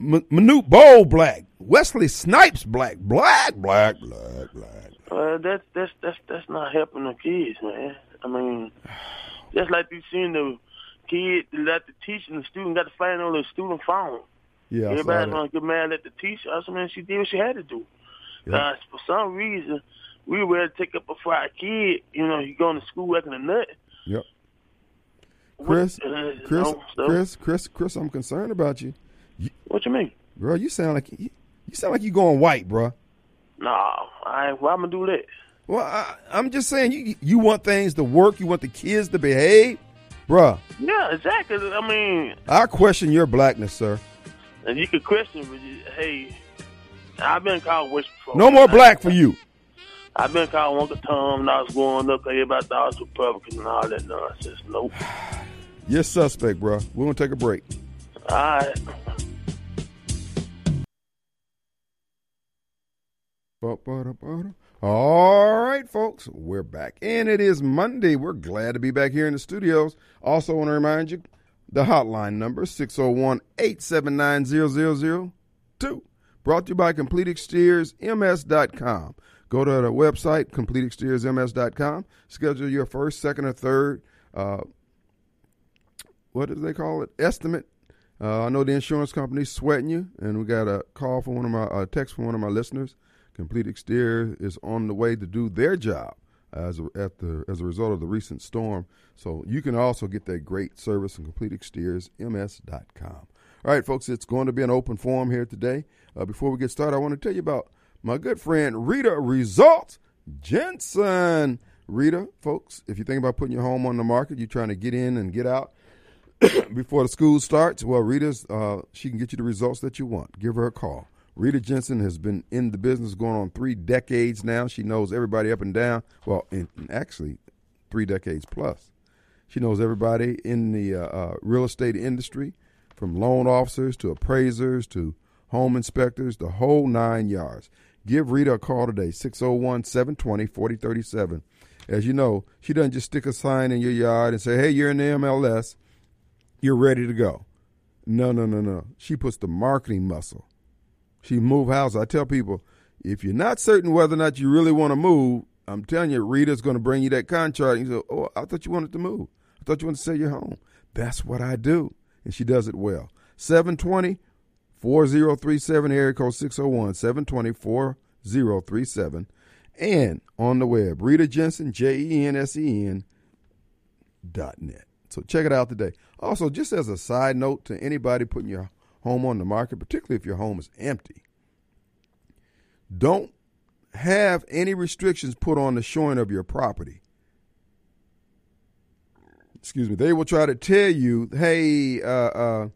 M- Manute Bol black, Wesley Snipes black, black, black, black, black. Uh, that's that's that's that's not helping the kids, man. I mean, just like you seen the kid that the teacher and the student got to find on the student phone. Yeah, Everybody's gonna get mad at the teacher. I mean, she did what she had to do. Yeah. Uh, for some reason, we were ready to take up a our kid. You know, he going to school acting a nut. Yep. What- Chris, uh, Chris, no, so- Chris, Chris, Chris, I'm concerned about you. What you mean? Girl, you sound like you, You sound like you going white, bruh. Nah, I why I'm gonna do that? Well, I, I'm just saying you you want things to work. You want the kids to behave, bruh. Yeah, exactly. I mean, I question your blackness, sir. and you could question, but you, hey, I've been called witch before. No more black for you. I've been called Uncle Tom And I was growing up. everybody thought I was Republican and all that nonsense. Nope. You're suspect, bruh. We're gonna take a break. All right. Ba-ba-da-ba-da. All right, folks, we're back. And it is Monday. We're glad to be back here in the studios. Also, want to remind you the hotline number 601 879 0002. Brought to you by CompleteExteriorsMS.com. Go to the website, CompleteExteriorsMS.com. Schedule your first, second, or third, uh, what do they call it? Estimate. Uh, I know the insurance company's sweating you, and we got a call from one of my, a text from one of my listeners. Complete Exterior is on the way to do their job as a, at the as a result of the recent storm. So you can also get that great service on CompleteExteriorsMS.com. All right, folks, it's going to be an open forum here today. Uh, before we get started, I want to tell you about my good friend Rita Results Jensen. Rita, folks, if you think about putting your home on the market, you're trying to get in and get out before the school starts. Well, Rita's uh, she can get you the results that you want. Give her a call. Rita Jensen has been in the business going on three decades now. She knows everybody up and down. Well, in, actually, three decades plus. She knows everybody in the uh, uh, real estate industry, from loan officers to appraisers to home inspectors, the whole nine yards. Give Rita a call today, 601 720 4037. As you know, she doesn't just stick a sign in your yard and say, hey, you're in the MLS, you're ready to go. No, no, no, no. She puts the marketing muscle she move houses. I tell people, if you're not certain whether or not you really want to move, I'm telling you, Rita's going to bring you that contract. And you say, oh, I thought you wanted to move. I thought you wanted to sell your home. That's what I do. And she does it well. 720 4037, area code 601 720 4037. And on the web, Rita Jensen, J E N S E N dot net. So check it out today. Also, just as a side note to anybody putting your home on the market, particularly if your home is empty. Don't have any restrictions put on the showing of your property. Excuse me. They will try to tell you, hey, uh, uh,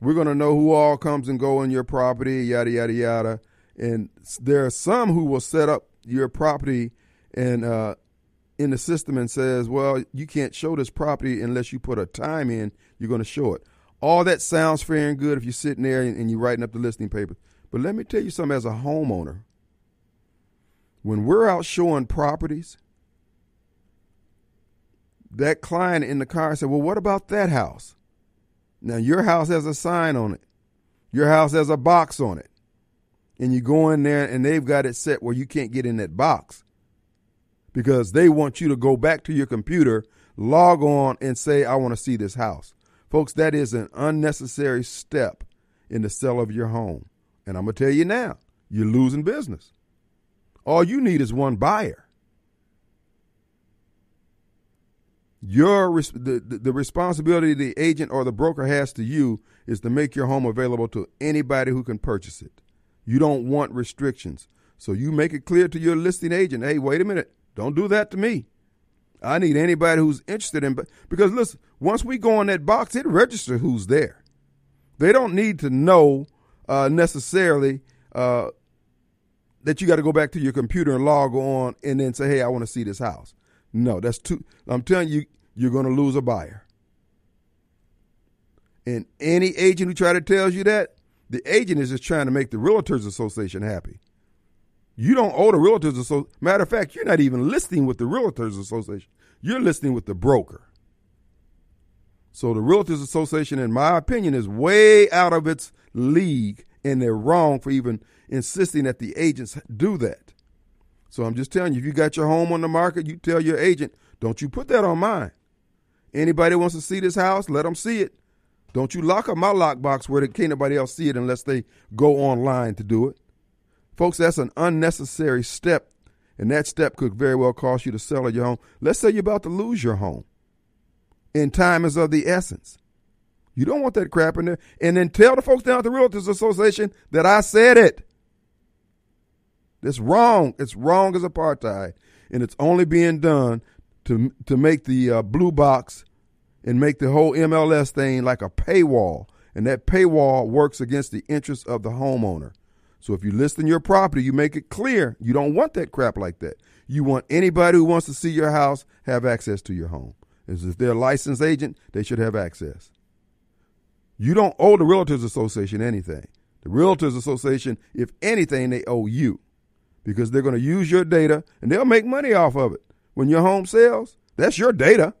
we're going to know who all comes and go in your property, yada, yada, yada. And there are some who will set up your property and uh, in the system and says, well, you can't show this property unless you put a time in, you're going to show it. All that sounds fair and good if you're sitting there and, and you're writing up the listing papers. But let me tell you something as a homeowner. When we're out showing properties, that client in the car said, Well, what about that house? Now, your house has a sign on it, your house has a box on it. And you go in there and they've got it set where you can't get in that box because they want you to go back to your computer, log on, and say, I want to see this house. Folks, that is an unnecessary step in the sale of your home. And I'm going to tell you now, you're losing business. All you need is one buyer. Your the, the responsibility the agent or the broker has to you is to make your home available to anybody who can purchase it. You don't want restrictions. So you make it clear to your listing agent, hey, wait a minute, don't do that to me. I need anybody who's interested in because listen, once we go in that box, it registers who's there. They don't need to know uh, necessarily uh, that you got to go back to your computer and log on and then say, "Hey, I want to see this house." No, that's too. I'm telling you, you're going to lose a buyer. And any agent who try to tells you that, the agent is just trying to make the Realtors Association happy. You don't owe the Realtors Association. Matter of fact, you're not even listing with the Realtors Association. You're listing with the broker. So the Realtors Association, in my opinion, is way out of its league, and they're wrong for even insisting that the agents do that. So I'm just telling you, if you got your home on the market, you tell your agent, don't you put that on mine. Anybody wants to see this house, let them see it. Don't you lock up my lockbox where can't nobody else see it unless they go online to do it. Folks, that's an unnecessary step, and that step could very well cost you the sale of your home. Let's say you're about to lose your home, and time is of the essence. You don't want that crap in there. And then tell the folks down at the Realtors Association that I said it. It's wrong. It's wrong as apartheid, and it's only being done to to make the uh, blue box and make the whole MLS thing like a paywall, and that paywall works against the interests of the homeowner. So if you list in your property, you make it clear you don't want that crap like that. You want anybody who wants to see your house have access to your home. As if they're a licensed agent, they should have access. You don't owe the Realtors Association anything. The Realtors Association, if anything, they owe you because they're going to use your data and they'll make money off of it. When your home sells, that's your data.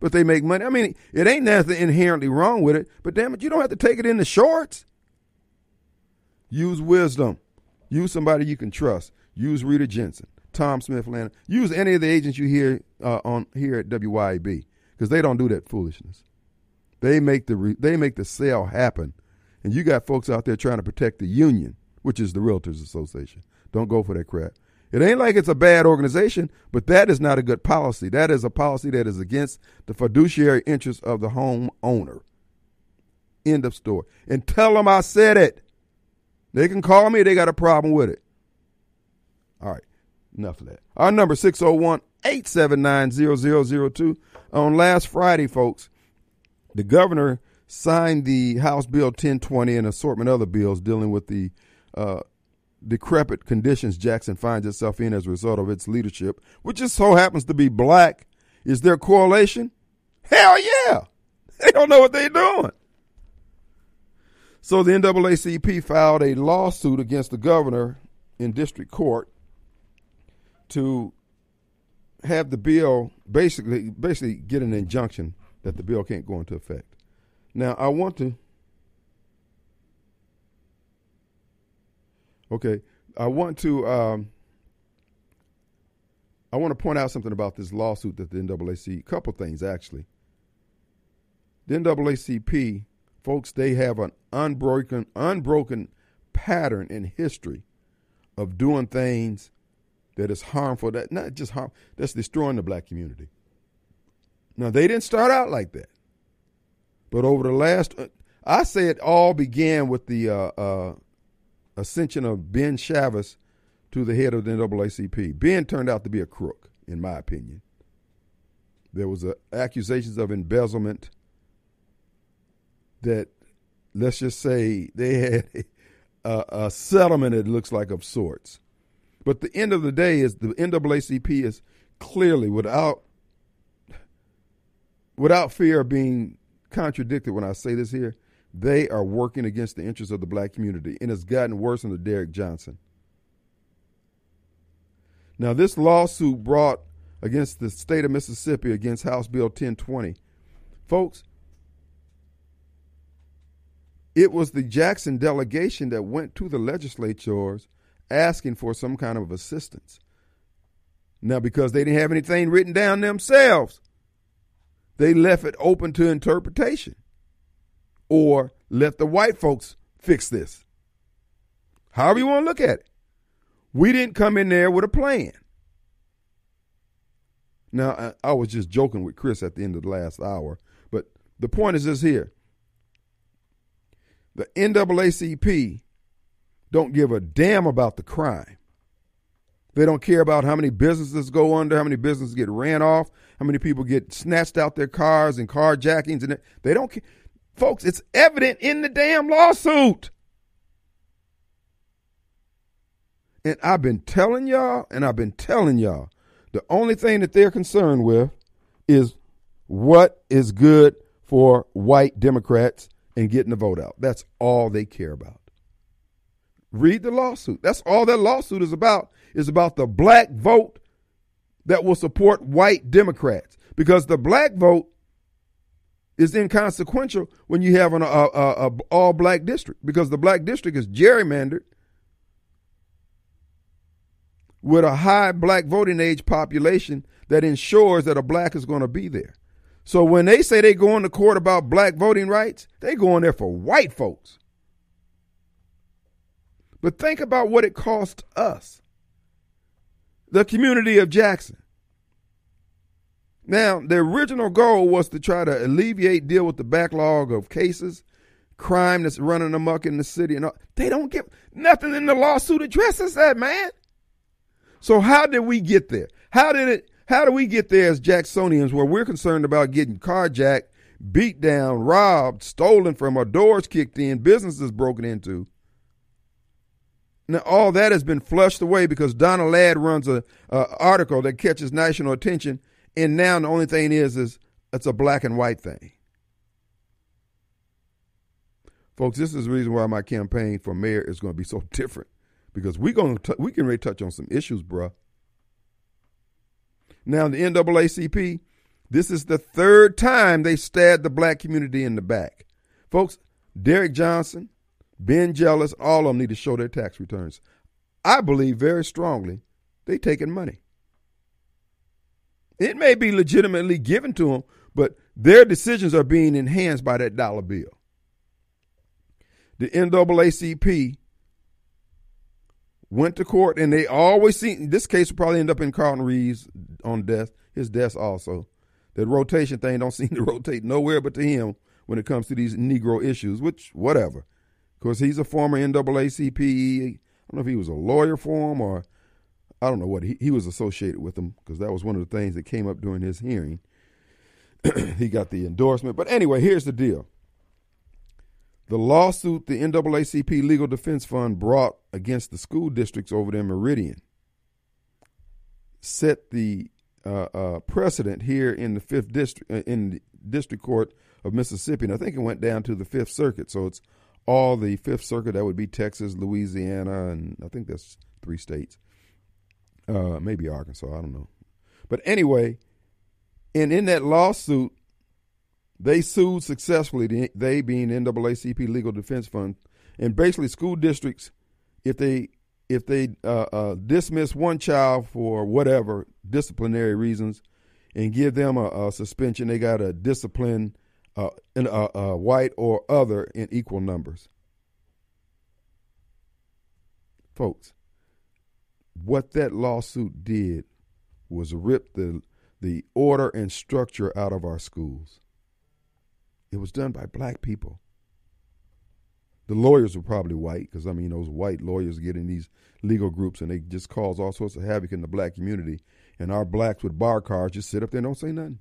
But they make money. I mean, it ain't nothing inherently wrong with it, but damn it, you don't have to take it in the shorts. Use wisdom. Use somebody you can trust. Use Rita Jensen, Tom Smith, Land. Use any of the agents you hear uh, on here at WYAB because they don't do that foolishness. They make the they make the sale happen, and you got folks out there trying to protect the union, which is the Realtors Association. Don't go for that crap. It ain't like it's a bad organization, but that is not a good policy. That is a policy that is against the fiduciary interests of the home owner. End of story. And tell them I said it. They can call me. They got a problem with it. All right. Enough of that. Our number 601 879 0002. On last Friday, folks, the governor signed the House Bill 1020 and assortment other bills dealing with the uh, decrepit conditions Jackson finds itself in as a result of its leadership, which just so happens to be black. Is there correlation? Hell yeah. They don't know what they're doing. So the NAACP filed a lawsuit against the governor in district court to have the bill basically basically get an injunction that the bill can't go into effect. Now I want to Okay, I want to um, I want to point out something about this lawsuit that the NAACP. A couple things actually. The NAACP folks, they have an unbroken, unbroken pattern in history of doing things that is harmful, that not just harm, that's destroying the black community. Now, they didn't start out like that. But over the last, uh, I say it all began with the uh, uh, ascension of Ben Chavis to the head of the NAACP. Ben turned out to be a crook, in my opinion. There was uh, accusations of embezzlement that let's just say they had a, a, settlement it looks like of sorts. But the end of the day is the NAACP is clearly without without fear of being contradicted when I say this here, they are working against the interests of the black community, and it's gotten worse under Derrick Johnson. Now, this lawsuit brought against the state of Mississippi against House Bill 1020, folks, it was the Jackson delegation that went to the legislatures asking for some kind of assistance. Now, because they didn't have anything written down themselves, they left it open to interpretation or let the white folks fix this. However, you want to look at it. We didn't come in there with a plan. Now, I, I was just joking with Chris at the end of the last hour, but the point is this here the NAACP don't give a damn about the crime. They don't care about how many businesses go under, how many businesses get ran off, how many people get snatched out their cars and carjackings, and they don't. Care. Folks, it's evident in the damn lawsuit. And I've been telling y'all, and I've been telling y'all, the only thing that they're concerned with is what is good for white Democrats and getting the vote out. That's all they care about. Read the lawsuit. That's all that lawsuit is about. Is about the black vote that will support white Democrats because the black vote is inconsequential when you have an a, a, a all black district because the black district is gerrymandered with a high black voting age population that ensures that a black is going to be there. So when they say they go into court about black voting rights, they go in there for white folks. But think about what it cost us, the community of Jackson. Now, the original goal was to try to alleviate, deal with the backlog of cases, crime that's running amok in the city and all, they don't give nothing in the lawsuit addresses that, man. So how did we get there? How did it how do we get there as Jacksonians where we're concerned about getting carjacked, beat down, robbed, stolen from our doors kicked in, businesses broken into? Now all that has been flushed away because Donna Ladd runs a, a article that catches national attention, and now the only thing is is it's a black and white thing. Folks, this is the reason why my campaign for mayor is going to be so different because we're going to we can really touch on some issues, bruh. Now, the NAACP, this is the third time they stabbed the black community in the back. Folks, Derrick Johnson, Ben Jealous, all of them need to show their tax returns. I believe very strongly they taking money. It may be legitimately given to them, but their decisions are being enhanced by that dollar bill. The NAACP went to court, and they always see this case will probably end up in Carlton Reeves on death, his death also. That rotation thing don't seem to rotate nowhere but to him when it comes to these Negro issues, which whatever. because he's a former NAACP. I don't know if he was a lawyer for him or I don't know what he, he was associated with him because that was one of the things that came up during his hearing. he got the endorsement. But anyway, here's the deal. The lawsuit the NAACP Legal Defense Fund brought against the school districts over their Meridian set the uh, uh, precedent here in the fifth district uh, in the district court of Mississippi, and I think it went down to the Fifth Circuit. So it's all the Fifth Circuit. That would be Texas, Louisiana, and I think that's three states, uh, maybe Arkansas. I don't know, but anyway, and in that lawsuit, they sued successfully, they being NAACP Legal Defense Fund, and basically school districts, if they if they uh, uh, dismiss one child for whatever disciplinary reasons and give them a, a suspension, they got to discipline uh, in, uh, white or other in equal numbers. Folks, what that lawsuit did was rip the the order and structure out of our schools. It was done by black people. The lawyers were probably white because, I mean, those white lawyers get in these legal groups and they just cause all sorts of havoc in the black community. And our blacks with bar cards just sit up there and don't say nothing.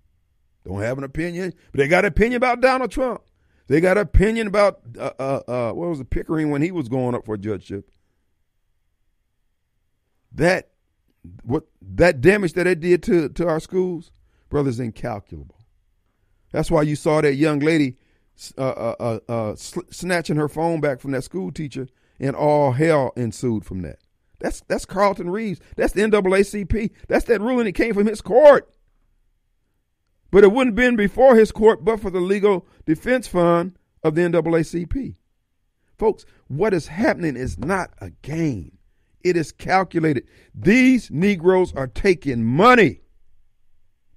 Don't have an opinion, but they got an opinion about Donald Trump. They got an opinion about, uh, uh, uh, what was it, Pickering when he was going up for judgeship. That, what, that damage that it did to, to our schools, brothers, incalculable. That's why you saw that young lady uh, uh, uh, uh snatching her phone back from that school teacher, and all hell ensued from that. That's that's Carlton Reeves. That's the NAACP. That's that ruling that came from his court. But it wouldn't have been before his court, but for the legal defense fund of the NAACP. Folks, what is happening is not a game. It is calculated. These Negroes are taking money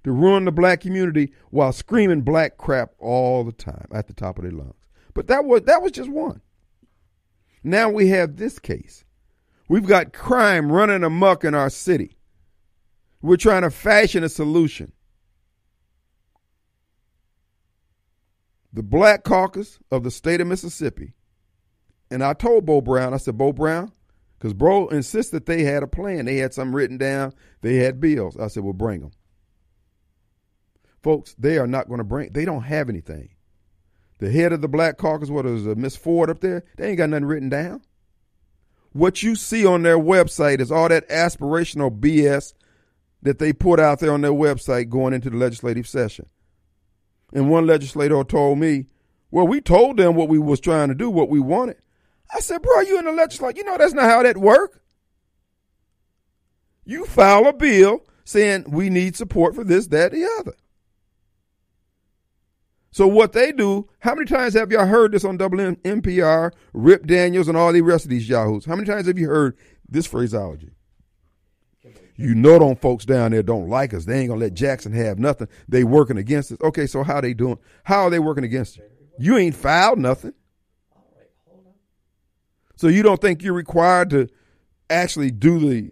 to ruin the black community while screaming black crap all the time at the top of their lungs. But that was that was just one. Now we have this case. We've got crime running amuck in our city. We're trying to fashion a solution. The Black Caucus of the state of Mississippi, and I told Bo Brown, I said, Bo Brown, because Bro insisted they had a plan. They had something written down. They had bills. I said, well, bring them. Folks, they are not going to bring, they don't have anything. The head of the Black Caucus, what is it, Miss Ford up there? They ain't got nothing written down. What you see on their website is all that aspirational BS that they put out there on their website going into the legislative session. And one legislator told me, well, we told them what we was trying to do, what we wanted. I said, bro, you in the legislature, you know that's not how that work. You file a bill saying we need support for this, that, the other. So what they do, how many times have y'all heard this on WMPR, Rip Daniels, and all the rest of these yahoos? How many times have you heard this phraseology? You know them folks down there don't like us. They ain't gonna let Jackson have nothing. They working against us. Okay, so how they doing? How are they working against you? You ain't filed nothing. So you don't think you're required to actually do the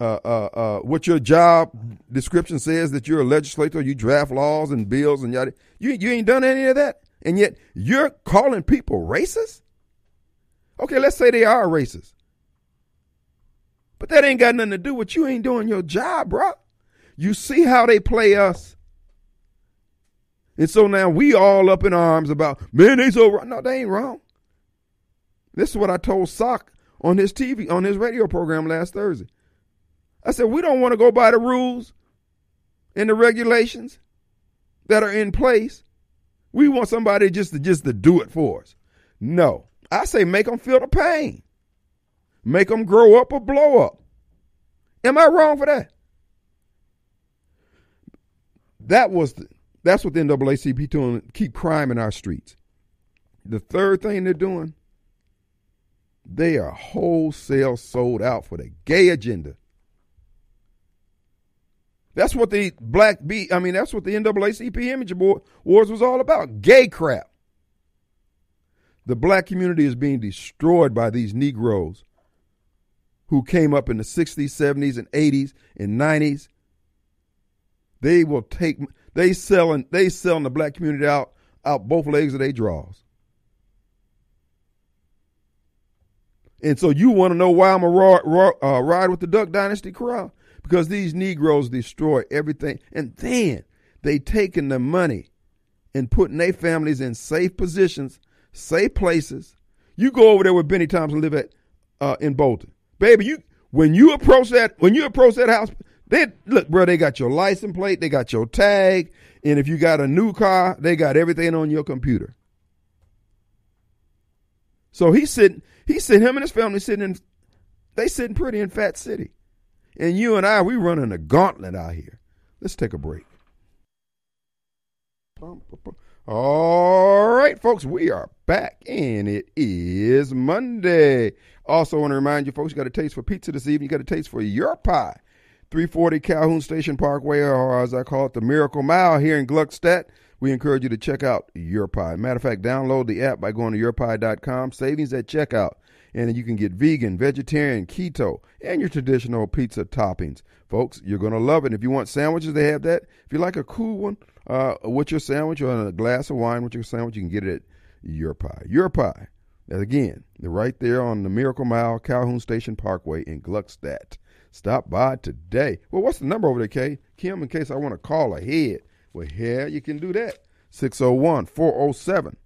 uh, uh, uh, what your job description says that you're a legislator, you draft laws and bills and yada. You you ain't done any of that. And yet you're calling people racist? Okay, let's say they are racist. But that ain't got nothing to do with you ain't doing your job, bro. You see how they play us. And so now we all up in arms about, man, they so wrong. No, they ain't wrong. This is what I told Sock on his TV, on his radio program last Thursday. I said, we don't want to go by the rules and the regulations that are in place. We want somebody just to just to do it for us. No. I say make them feel the pain. Make them grow up or blow up. Am I wrong for that? That was the, that's what the NAACP doing. Keep crime in our streets. The third thing they're doing, they are wholesale sold out for the gay agenda. That's what the black B. I mean, that's what the NAACP Image Awards was all about. Gay crap. The black community is being destroyed by these Negroes who came up in the 60s, 70s, and 80s and 90s. They will take they selling they selling the black community out out both legs of their draws. And so you want to know why I'm a uh, ride with the Duck Dynasty crowd? Because these Negroes destroy everything, and then they taking the money and putting their families in safe positions, safe places. You go over there with Bennie Thompson live at uh, in Bolton, baby. You when you approach that when you approach that house, they look, bro. They got your license plate, they got your tag, and if you got a new car, they got everything on your computer. So he's sitting, he's sitting, him and his family sitting in, they sitting pretty in Fat City, and you and I, we running a gauntlet out here. Let's take a break. All right, folks, we are back, and it is Monday. Also, want to remind you, folks, you got a taste for pizza this evening. You got a taste for your pie. 340 Calhoun Station Parkway, or as I call it, the Miracle Mile here in Gluckstadt. We encourage you to check out Your Pie. Matter of fact, download the app by going to yourpie.com. Savings at checkout. And you can get vegan, vegetarian, keto, and your traditional pizza toppings. Folks, you're going to love it. If you want sandwiches, they have that. If you like a cool one uh, with your sandwich or a glass of wine with your sandwich, you can get it at Your Pie. Your Pie. Again, they're right there on the Miracle Mile, Calhoun Station Parkway in Gluckstadt. Stop by today. Well, what's the number over there, Kay? Kim, in case I want to call ahead. Well, yeah, you can do that. 601 407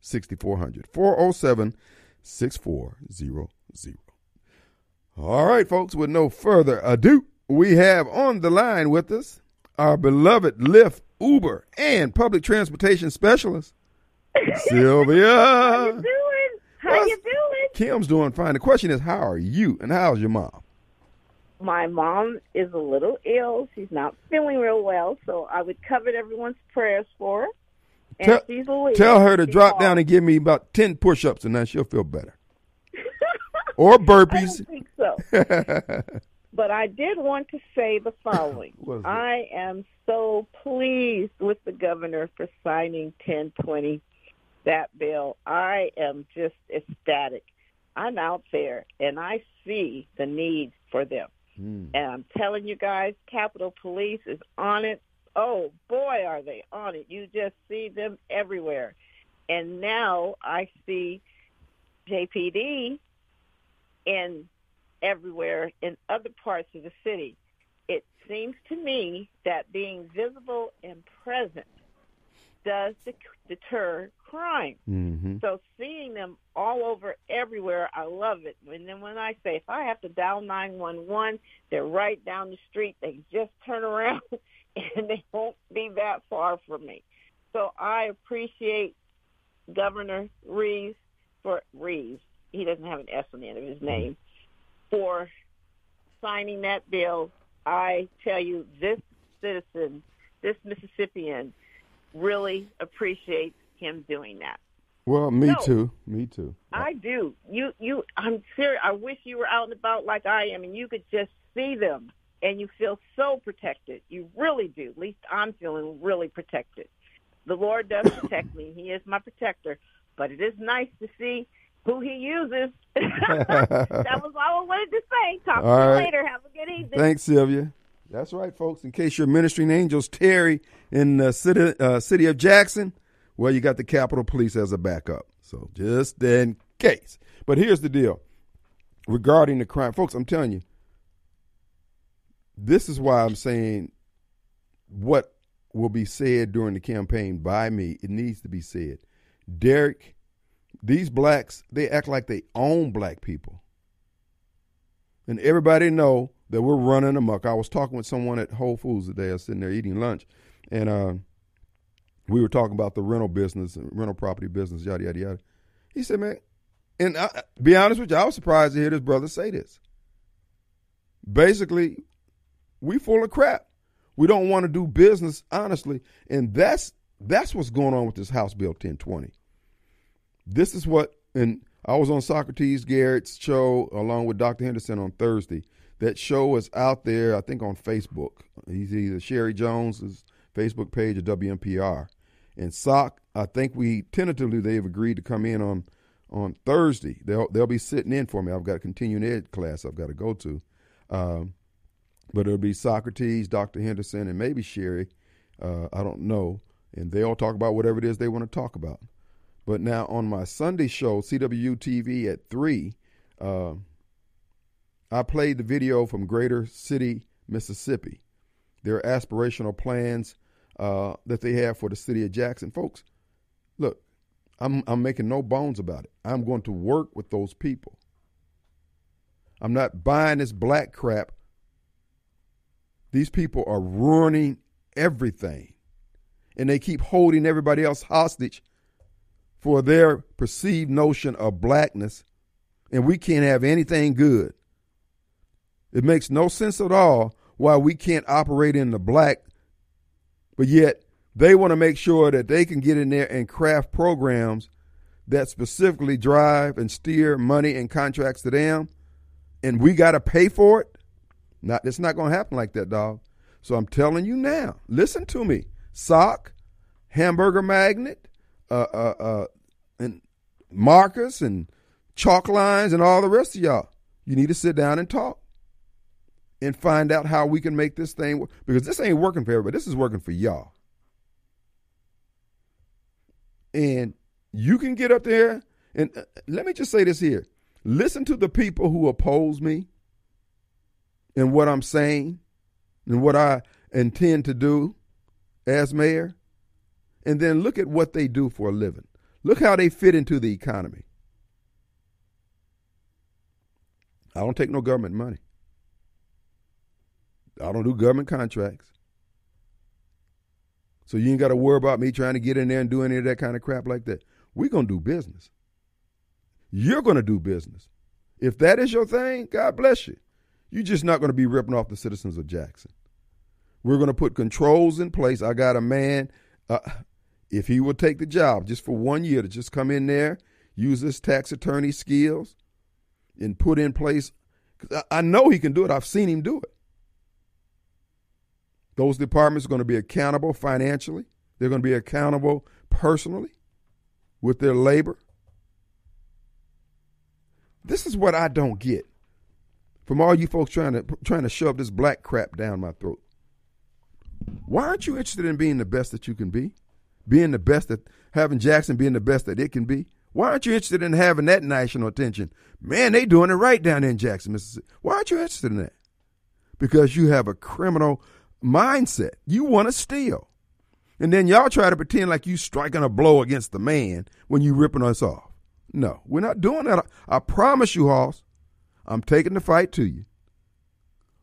6400. 407 6400. All right, folks, with no further ado, we have on the line with us our beloved Lyft, Uber, and public transportation specialist, Sylvia. How you doing? How What's- you doing? Kim's doing fine. The question is, how are you and how's your mom? My mom is a little ill. She's not feeling real well, so I would covet everyone's prayers for her. And Tell-. Tell her to drop down and give me about 10 push ups, and then she'll feel better. Or I burpees. don't think so. But I did want to say the following. What is it? I am so pleased with the governor for signing 1020, that bill. I am just ecstatic. I'm out there and I see the need for them. Hmm. And I'm telling you guys, Capitol Police is on it. Oh, boy, are they on it. You just see them everywhere. And now I see JPD in everywhere in other parts of the city. It seems to me that being visible and present does de- deter crime. Mm-hmm. So seeing them all over everywhere, I love it. And then when I say if I have to dial 911, they're right down the street. They just turn around and they won't be that far from me. So I appreciate Governor Reeves for Reeves. He doesn't have an S on the end of his name for signing that bill. I tell you, this citizen, this Mississippian, really appreciates him doing that. Well, me No. too. Me too. I do. You, you. I'm serious. I wish you were out and about like I am, and you could just see them, and you feel so protected. You really do. At least I'm feeling really protected. The Lord does protect me. He is my protector. But it is nice to see who He uses. that was all I wanted to say. Talk to All you later. Have a good evening. Thanks, Sylvia. That's right, folks. In case you're ministering angels, Terry in the city, uh, city of Jackson, Well, you got the Capitol Police as a backup. So just in case. But here's the deal regarding the crime. Folks, I'm telling you, this is why I'm saying what will be said during the campaign by me, it needs to be said. Derek, these blacks, they act like they own black people. And everybody know that we're running amok. I was talking with someone at Whole Foods today. I was sitting there eating lunch, and uh, we were talking about the rental business, rental property business, yada yada yada. He said, "Man," and I, be honest with you, I was surprised to hear this brother say this. Basically, we full of crap. We don't want to do business honestly, and that's that's what's going on with this House Bill 1020. This is what, and I was on Socrates Garrett's show along with Dr. Henderson on Thursday. That show is out there, I think, on Facebook. He's either Sherry Jones's Facebook page or WMPR. And Sock, I think we tentatively they've agreed to come in on on Thursday. They'll they'll be sitting in for me. I've got a continuing ed class I've got to go to. Um, but it'll be Socrates, Dr. Henderson, and maybe Sherry. Uh, I don't know. And they all talk about whatever it is they want to talk about. But now on my Sunday show, CW TV at 3, uh, I played the video from Greater City, Mississippi. Their aspirational plans uh, that they have for the city of Jackson. Folks, look, I'm, I'm making no bones about it. I'm going to work with those people. I'm not buying this black crap these people are ruining everything. And they keep holding everybody else hostage for their perceived notion of blackness. And we can't have anything good. It makes no sense at all why we can't operate in the black, but yet they want to make sure that they can get in there and craft programs that specifically drive and steer money and contracts to them, and we got to pay for it. Not, it's not going to happen like that, dog. So I'm telling you now. Listen to me. Sock, Hamburger Magnet, uh, uh, uh, and Marcus and chalk lines and all the rest of y'all. You need to sit down and talk and find out how we can make this thing work. Because this ain't working for everybody. This is working for y'all. And you can get up there and uh, let me just say this here. Listen to the people who oppose me in what I'm saying and what I intend to do as mayor, and then look at what they do for a living. Look how they fit into the economy. I don't take no government money. I don't do government contracts. So you ain't got to worry about me trying to get in there and do any of that kind of crap like that. We're going to do business. You're going to do business. If that is your thing, God bless you. You're just not going to be ripping off the citizens of Jackson. We're going to put controls in place. I got a man, uh, if he would take the job just for one year to just come in there, use his tax attorney skills, and put in place, because I, I know he can do it. I've seen him do it. Those departments are going to be accountable financially, they're going to be accountable personally with their labor. This is what I don't get from all you folks trying to trying to shove this black crap down my throat. Why aren't you interested in being the best that you can be? Being the best that having Jackson being the best that it can be? Why aren't you interested in having that national attention? Man, they doing it right down in Jackson, Mississippi. Why aren't you interested in that? Because you have a criminal mindset. You want to steal. And then y'all try to pretend like you striking a blow against the man when you ripping us off. No, we're not doing that. I promise you, Hoss, I'm taking the fight to you.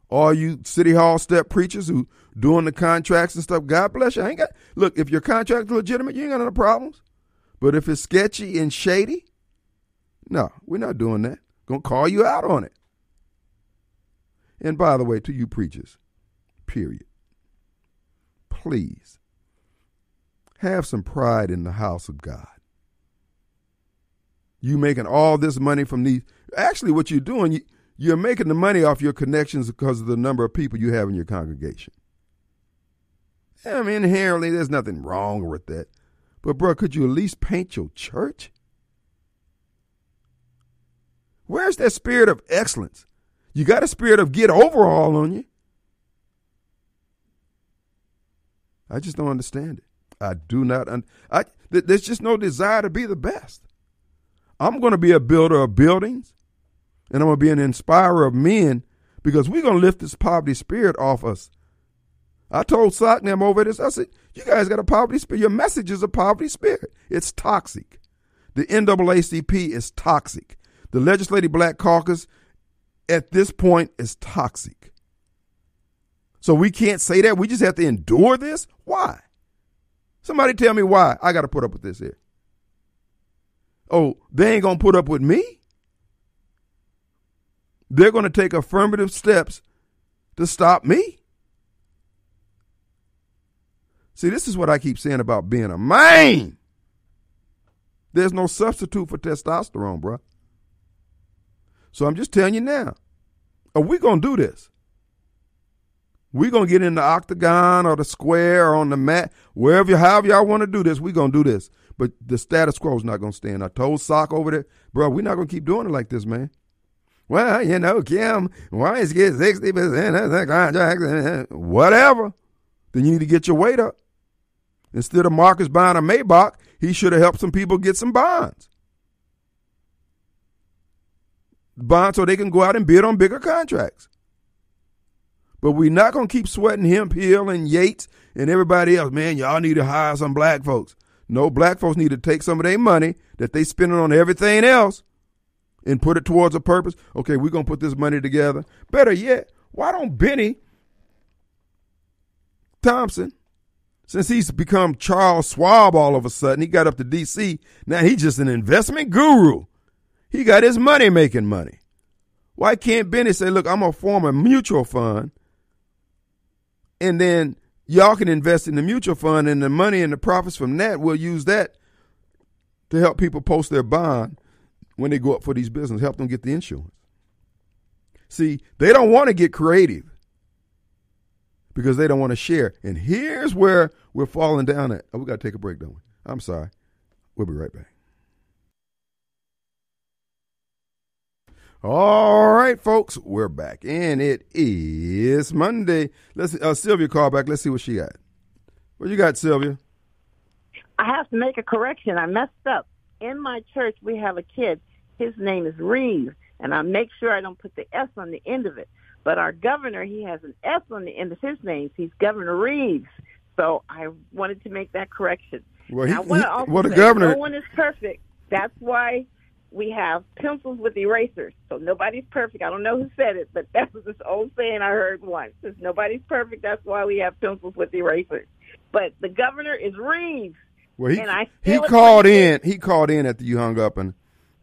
All you city hall step preachers who doing the contracts and stuff, God bless you. I ain't got look, if your contract's legitimate, you ain't got no problems. But if it's sketchy and shady, no, we're not doing that. Gonna call you out on it. And by the way, to you preachers, period. Please have some pride in the house of God. You making all this money from these actually what you're doing, you, you're making the money off your connections because of the number of people you have in your congregation. I mean, inherently, there's nothing wrong with that. But, bro, could you at least paint your church? Where's that spirit of excellence? You got a spirit of get overall on you. I just don't understand it. I do not. Un- I th- there's just no desire to be the best. I'm going to be a builder of buildings, and I'm going to be an inspirer of men because we're going to lift this poverty spirit off us. I told Socknam over this. I said, "You guys got a poverty spirit. Your message is a poverty spirit. It's toxic. The NAACP is toxic. The Legislative Black Caucus, at this point, is toxic." So we can't say that. We just have to endure this. Why? Somebody tell me why I got to put up with this here. Oh, they ain't going to put up with me? They're going to take affirmative steps to stop me? See, this is what I keep saying about being a man. There's no substitute for testosterone, bro. So I'm just telling you now. Are we going to do this? We're going to get in the octagon or the square or on the mat, wherever, however y'all want to do this, we're going to do this. But the status quo is not going to stand. I told Sock over there, bro, we're not going to keep doing it like this, man. Well, you know, Kim, why is get 60% of the contract? Uh, whatever. Then you need to get your weight up. Instead of Marcus buying a Maybach, he should have helped some people get some bonds. Bonds so they can go out and bid on bigger contracts. But we're not going to keep sweating him, Hill, and Yates and everybody else. Man, y'all need to hire some black folks. No, black folks need to take some of their money that they spending on everything else and put it towards a purpose. Okay, we're going to put this money together. Better yet, why don't Bennie Thompson, since he's become Charles Schwab all of a sudden, he got up to D.C., now he's just an investment guru. He got his money making money. Why can't Bennie say, look, I'm going to form a mutual fund and then y'all can invest in the mutual fund and the money and the profits from that we'll use that to help people post their bond when they go up for these businesses help them get the insurance see they don't want to get creative because they don't want to share and here's where we're falling down at oh, we got to take a break don't we i'm sorry we'll be right back All right, folks, we're back, and it is Monday. Let's uh, Sylvia call back. Let's see what she got. What you got, Sylvia? I have to make a correction. I messed up. In my church, we have a kid. His name is Reeve, and I make sure I don't put the S on the end of it. But our governor, he has an S on the end of his name. He's Governor Reeves. So I wanted to make that correction. Well, he, I want to he, well, the governor. no one is perfect. That's why we have pencils with erasers. So nobody's perfect. I don't know who said it, but that was this old saying I heard once. Since nobody's perfect, that's why we have pencils with erasers. But the governor is Reeves. Well, he he called in. He called in after you hung up, and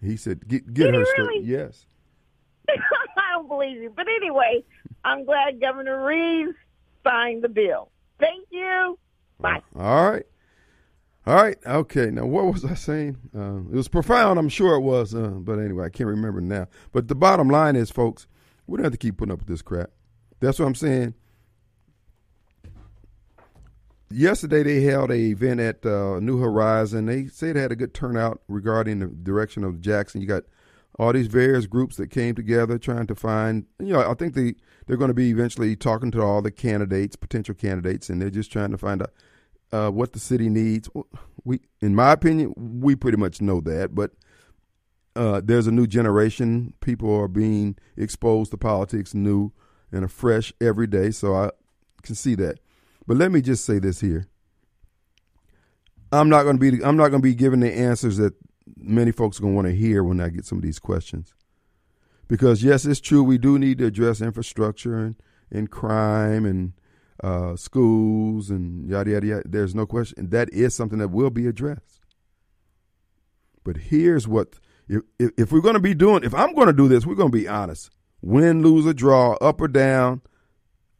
he said, "Get get Did her he straight." really? Yes. I don't believe you. But anyway, I'm glad Governor Reeves signed the bill. Thank you. Bye. All right. All right. Okay. Now, what was I saying? Uh, it was profound. I'm sure it was. Uh, but anyway, I can't remember now. But the bottom line is, folks, we don't have to keep putting up with this crap. That's what I'm saying. Yesterday, they held a event at uh, New Horizon. They said they had a good turnout regarding the direction of Jackson. You got all these various groups that came together trying to find. You know, I think they they're going to be eventually talking to all the candidates, potential candidates, and they're just trying to find out uh, what the city needs. We, in my opinion, we pretty much know that, but uh, there's a new generation. People are being exposed to politics new and fresh every day, so I can see that. But let me just say this here: I'm not going to be I'm not going to be giving the answers that many folks are going to want to hear when I get some of these questions, because yes, it's true we do need to address infrastructure and and crime and uh, schools and yada yada yada. There's no question that is something that will be addressed. But here's what if if, we're going to be doing if I'm going to do this, we're going to be honest. Win, lose, or draw, up or down.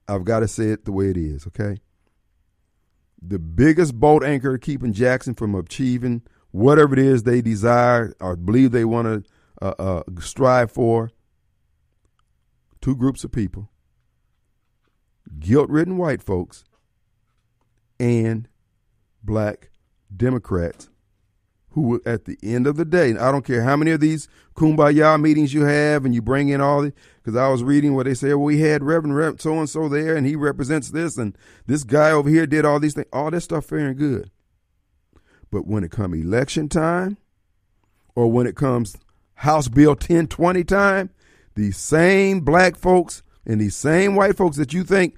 I've got to say it the way it is. Okay. The biggest boat anchor keeping Jackson from achieving whatever it is they desire or believe they want to uh, uh, strive for. Two groups of people guilt ridden white folks and black Democrats who, at the end of the day, I don't care how many of these kumbaya meetings you have and you bring in all the, because I was reading where they say, well, we had Reverend so and so there and he represents this and this guy over here did all these things. All that stuff fair and good. But when it comes election time, or when it comes House Bill 1020 time, these same black folks and these same white folks that you think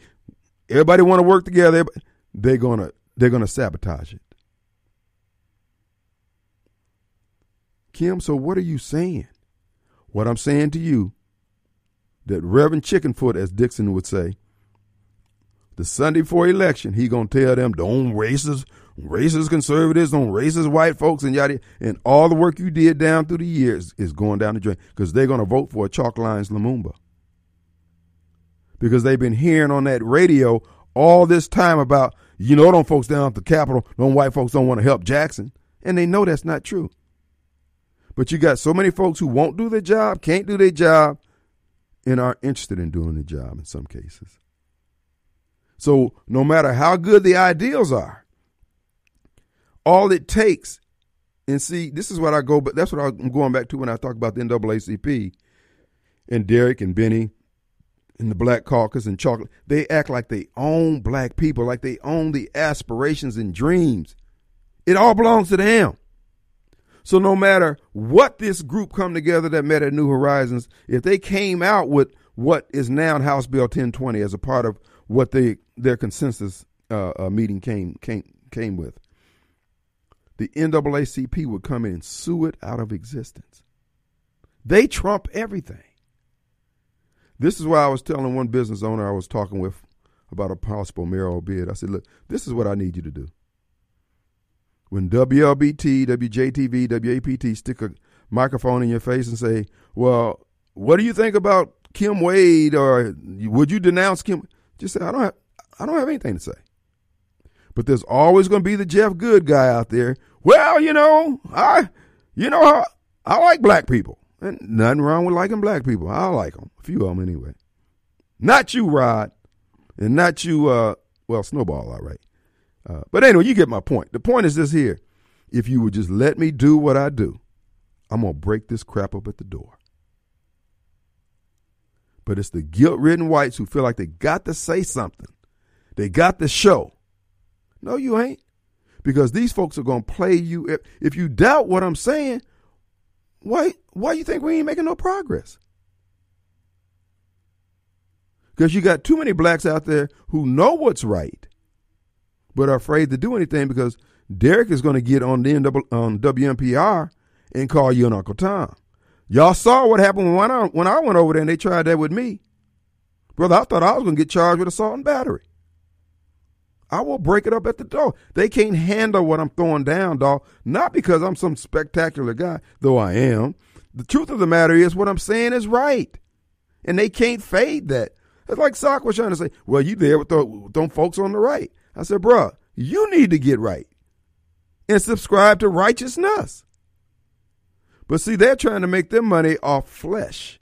everybody want to work together, they're gonna they're gonna sabotage it. Kim, so what are you saying? What I'm saying to you, that Reverend Chickenfoot, as Dixon would say, the Sunday before election, he gonna tell them, don't racist, racist conservatives, don't racist white folks, and yada, and all the work you did down through the years is going down the drain because they're gonna vote for a Chalk Lines Lumumba because they've been hearing on that radio all this time about, you know, them folks down at the Capitol, them white folks don't want to help Jackson, and they know that's not true. But you got so many folks who won't do their job, can't do their job, and aren't interested in doing the job in some cases. So no matter how good the ideals are, all it takes, and see, this is what I go, but that's what I'm going back to when I talk about the NAACP and Derrick and Bennie and the Black Caucus and Chocolate. They act like they own black people, like they own the aspirations and dreams. It all belongs to them. So no matter what this group come together that met at New Horizons, if they came out with what is now House Bill 1020 as a part of what they their consensus uh, uh, meeting came came came with, the NAACP would come in and sue it out of existence. They trump everything. This is why I was telling one business owner I was talking with about a possible mayoral bid. I said, "Look, this is what I need you to do." When WLBT, WJTV, WAPT stick a microphone in your face and say, "Well, what do you think about Kim Wade?" or "Would you denounce Kim?" Just say, "I don't have, I don't have anything to say." But there's always going to be the Jeff Good guy out there. Well, you know, I, you know, I, I like black people, and nothing wrong with liking black people. I like them, a few of them anyway. Not you, Rod, and not you. Uh, well, Snowball, all right. Uh, but anyway, you get my point. The point is this here. If you would just let me do what I do, I'm going to break this crap up at the door. But it's the guilt ridden whites who feel like they got to say something. They got to show. No, you ain't. Because these folks are going to play you. If, if you doubt what I'm saying, why, why you think we ain't making no progress? Because you got too many blacks out there who know what's right but are afraid to do anything because Derrick is going to get on the on WMPR and call you an Uncle Tom. Y'all saw what happened when I when I went over there and they tried that with me, brother. I thought I was going to get charged with assault and battery. I will break it up at the door. They can't handle what I'm throwing down, dog. Not because I'm some spectacular guy, though I am. The truth of the matter is, what I'm saying is right, and they can't fade that. It's like Sock was trying to say, "Well, you there with, the, them folks on the right." I said, bruh, you need to get right and subscribe to righteousness. But see, they're trying to make their money off flesh,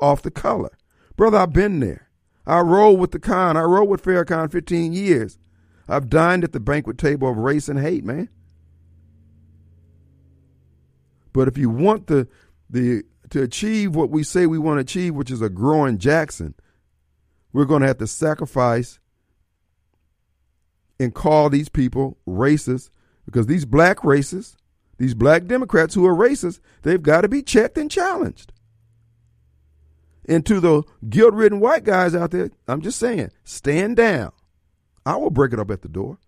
off the color. Brother, I've been there. I rolled with the con. I rolled with Farrakhan 15 years. I've dined at the banquet table of race and hate, man. But if you want the the to achieve what we say we want to achieve, which is a growing Jackson, we're going to have to sacrifice and call these people racist because these black racists, these black Democrats who are racist, they've got to be checked and challenged. And to the guilt ridden white guys out there, I'm just saying, stand down. I will break it up at the door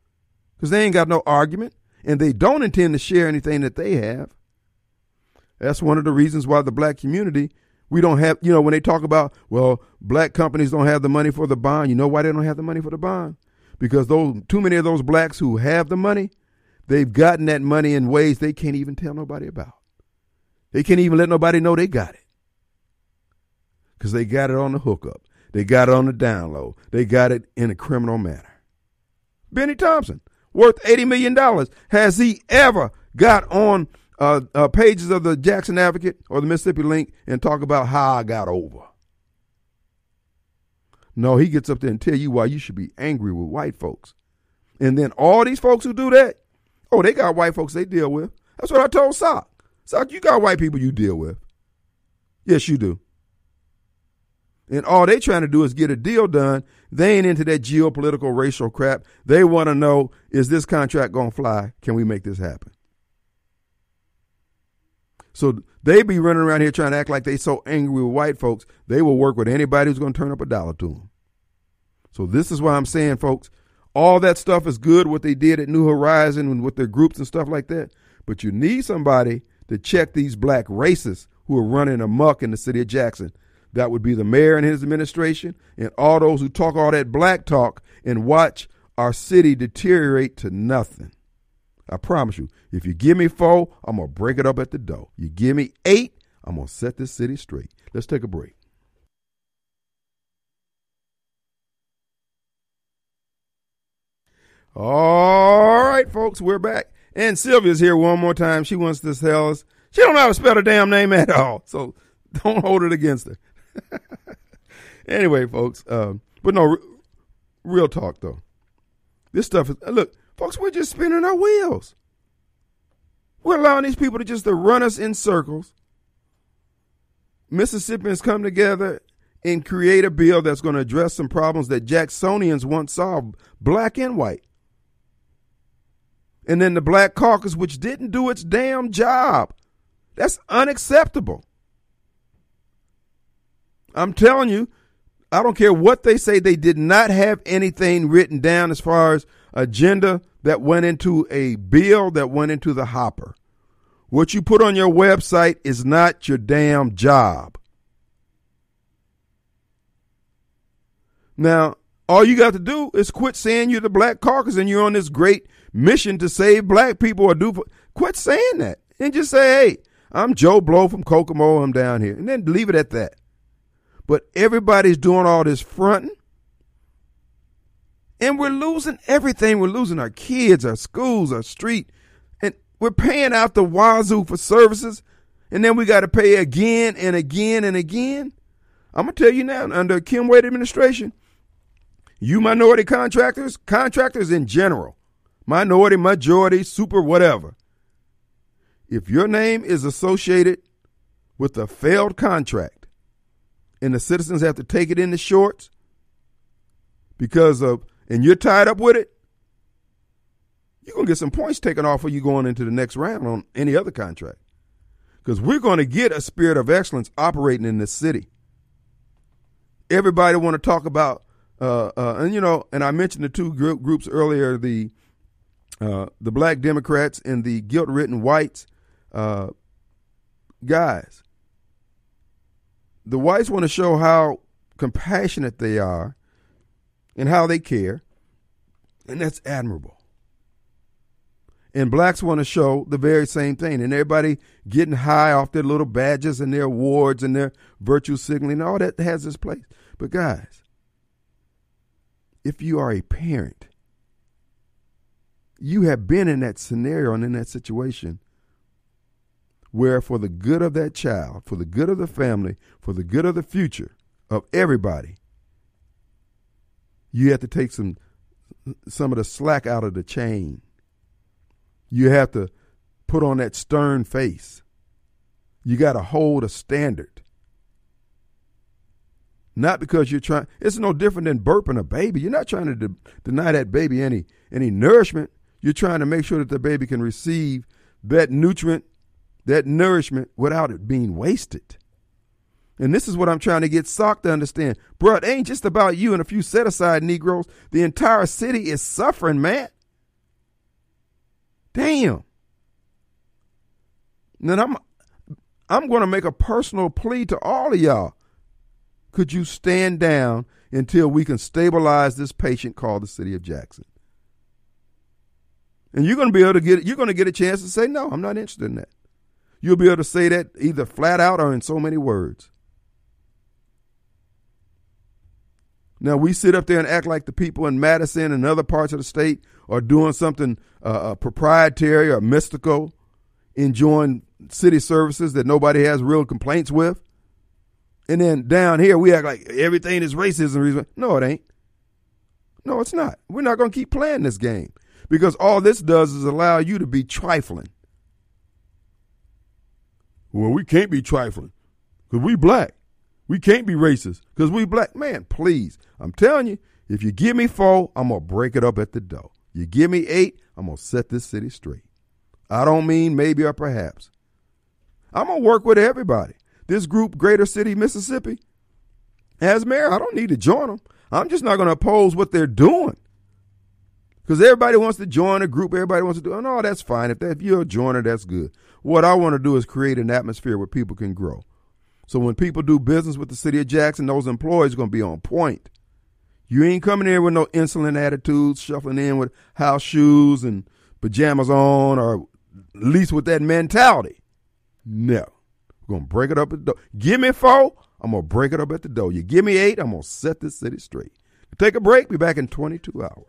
because they ain't got no argument and they don't intend to share anything that they have. That's one of the reasons why the black community, we don't have, you know, when they talk about, well, black companies don't have the money for the bond, you know why they don't have the money for the bond? Because those too many of those blacks who have the money, they've gotten that money in ways they can't even tell nobody about. They can't even let nobody know they got it because they got it on the hookup. They got it on the download. They got it in a criminal manner. Bennie Thompson, worth $80 million. Has he ever got on uh, uh, pages of the Jackson Advocate or the Mississippi Link and talk about how I got over? No, he gets up there and tell you why you should be angry with white folks. And then all these folks who do that, oh, they got white folks they deal with. That's what I told Sock. Sock, you got white people you deal with. Yes, you do. And all they trying to do is get a deal done. They ain't into that geopolitical racial crap. They want to know is this contract going to fly? Can we make this happen? So they be running around here trying to act like they so angry with white folks. They will work with anybody who's going to turn up a dollar to them. So this is why I'm saying, folks, all that stuff is good. What they did at New Horizon and with their groups and stuff like that. But you need somebody to check these black racists who are running amok in the city of Jackson. That would be the mayor and his administration, and all those who talk all that black talk and watch our city deteriorate to nothing. I promise you, if you give me four, I'm going to break it up at the door. You give me eight, I'm going to set this city straight. Let's take a break. All right, folks, we're back. And Sylvia's here one more time. She wants to tell us she don't know how to spell her damn name at all. So don't hold it against her. anyway, folks, um, but no, real talk though. This stuff is look, folks. We're just spinning our wheels. We're allowing these people to just to run us in circles. Mississippians come together and create a bill that's going to address some problems that Jacksonians once solved, black and white. And then the Black Caucus, which didn't do its damn job. That's unacceptable. I'm telling you, I don't care what they say, they did not have anything written down as far as agenda that went into a bill that went into the hopper. What you put on your website is not your damn job. Now, all you got to do is quit saying you're the black caucus and you're on this great mission to save black people or do. Quit saying that and just say, hey, I'm Joe Blow from Kokomo. I'm down here. And then leave it at that. But everybody's doing all this fronting. And we're losing everything. We're losing our kids, our schools, our street. And we're paying out the wazoo for services. And then we got to pay again and again and again. I'm going to tell you now, under Kim Wade administration, you minority contractors, contractors in general, minority, majority, super, whatever. If your name is associated with a failed contract and the citizens have to take it in the shorts because of, and you're tied up with it, you're going to get some points taken off of you going into the next round on any other contract. Because we're going to get a spirit of excellence operating in this city. Everybody want to talk about uh, uh, and you know, and I mentioned the two group, groups earlier: the uh, the black Democrats and the guilt-ridden whites. Uh, guys, the whites want to show how compassionate they are and how they care, and that's admirable. And blacks want to show the very same thing, and everybody getting high off their little badges and their awards and their virtue signaling. All that has its place. But guys, if you are a parent, you have been in that scenario and in that situation where, for the good of that child, for the good of the family, for the good of the future of everybody, you have to take some some of the slack out of the chain. You have to put on that stern face. You got to hold a standard. Not because you're trying. It's no different than burping a baby. You're not trying to de- deny that baby any any nourishment. You're trying to make sure that the baby can receive that nutrient, that nourishment without it being wasted. And this is what I'm trying to get Sock to understand. Bro, it ain't just about you and a few set aside Negroes. The entire city is suffering, man. Damn. Then I'm I'm gonna make a personal plea to all of y'all could you stand down until we can stabilize this patient called the city of Jackson? And you're to be able to get you're to get a chance to say no, I'm not interested in that. You'll be able to say that either flat out or in so many words. Now we sit up there and act like the people in Madison and other parts of the state are doing something uh, uh proprietary or mystical, enjoying city services that nobody has real complaints with. And then down here, we act like everything is racism. No, it ain't. No, it's not. We're not going to keep playing this game because all this does is allow you to be trifling. Well, we can't be trifling because we black. We can't be racist because we black. Man, please. I'm telling you, if you give me four, I'm going to break it up at the door. You give me eight, I'm going to set this city straight. I don't mean maybe or perhaps. I'm going to work with everybody. This group, Greater City, Mississippi, as mayor, I don't need to join them. I'm just not going to oppose what they're doing. Because everybody wants to join a group, everybody wants to do, oh, that's fine. If, that, if you're a joiner, that's good. What I want to do is create an atmosphere where people can grow. So when people do business with the city of Jackson, those employees are going to be on point. You ain't coming in with no insolent attitudes, shuffling in with house shoes and pajamas on, or at least with that mentality. No. We're going to break it up at the door. Give me four, I'm going to break it up at the door. You give me eight, I'm going to set this city straight. Take a break. Be back in 22 hours.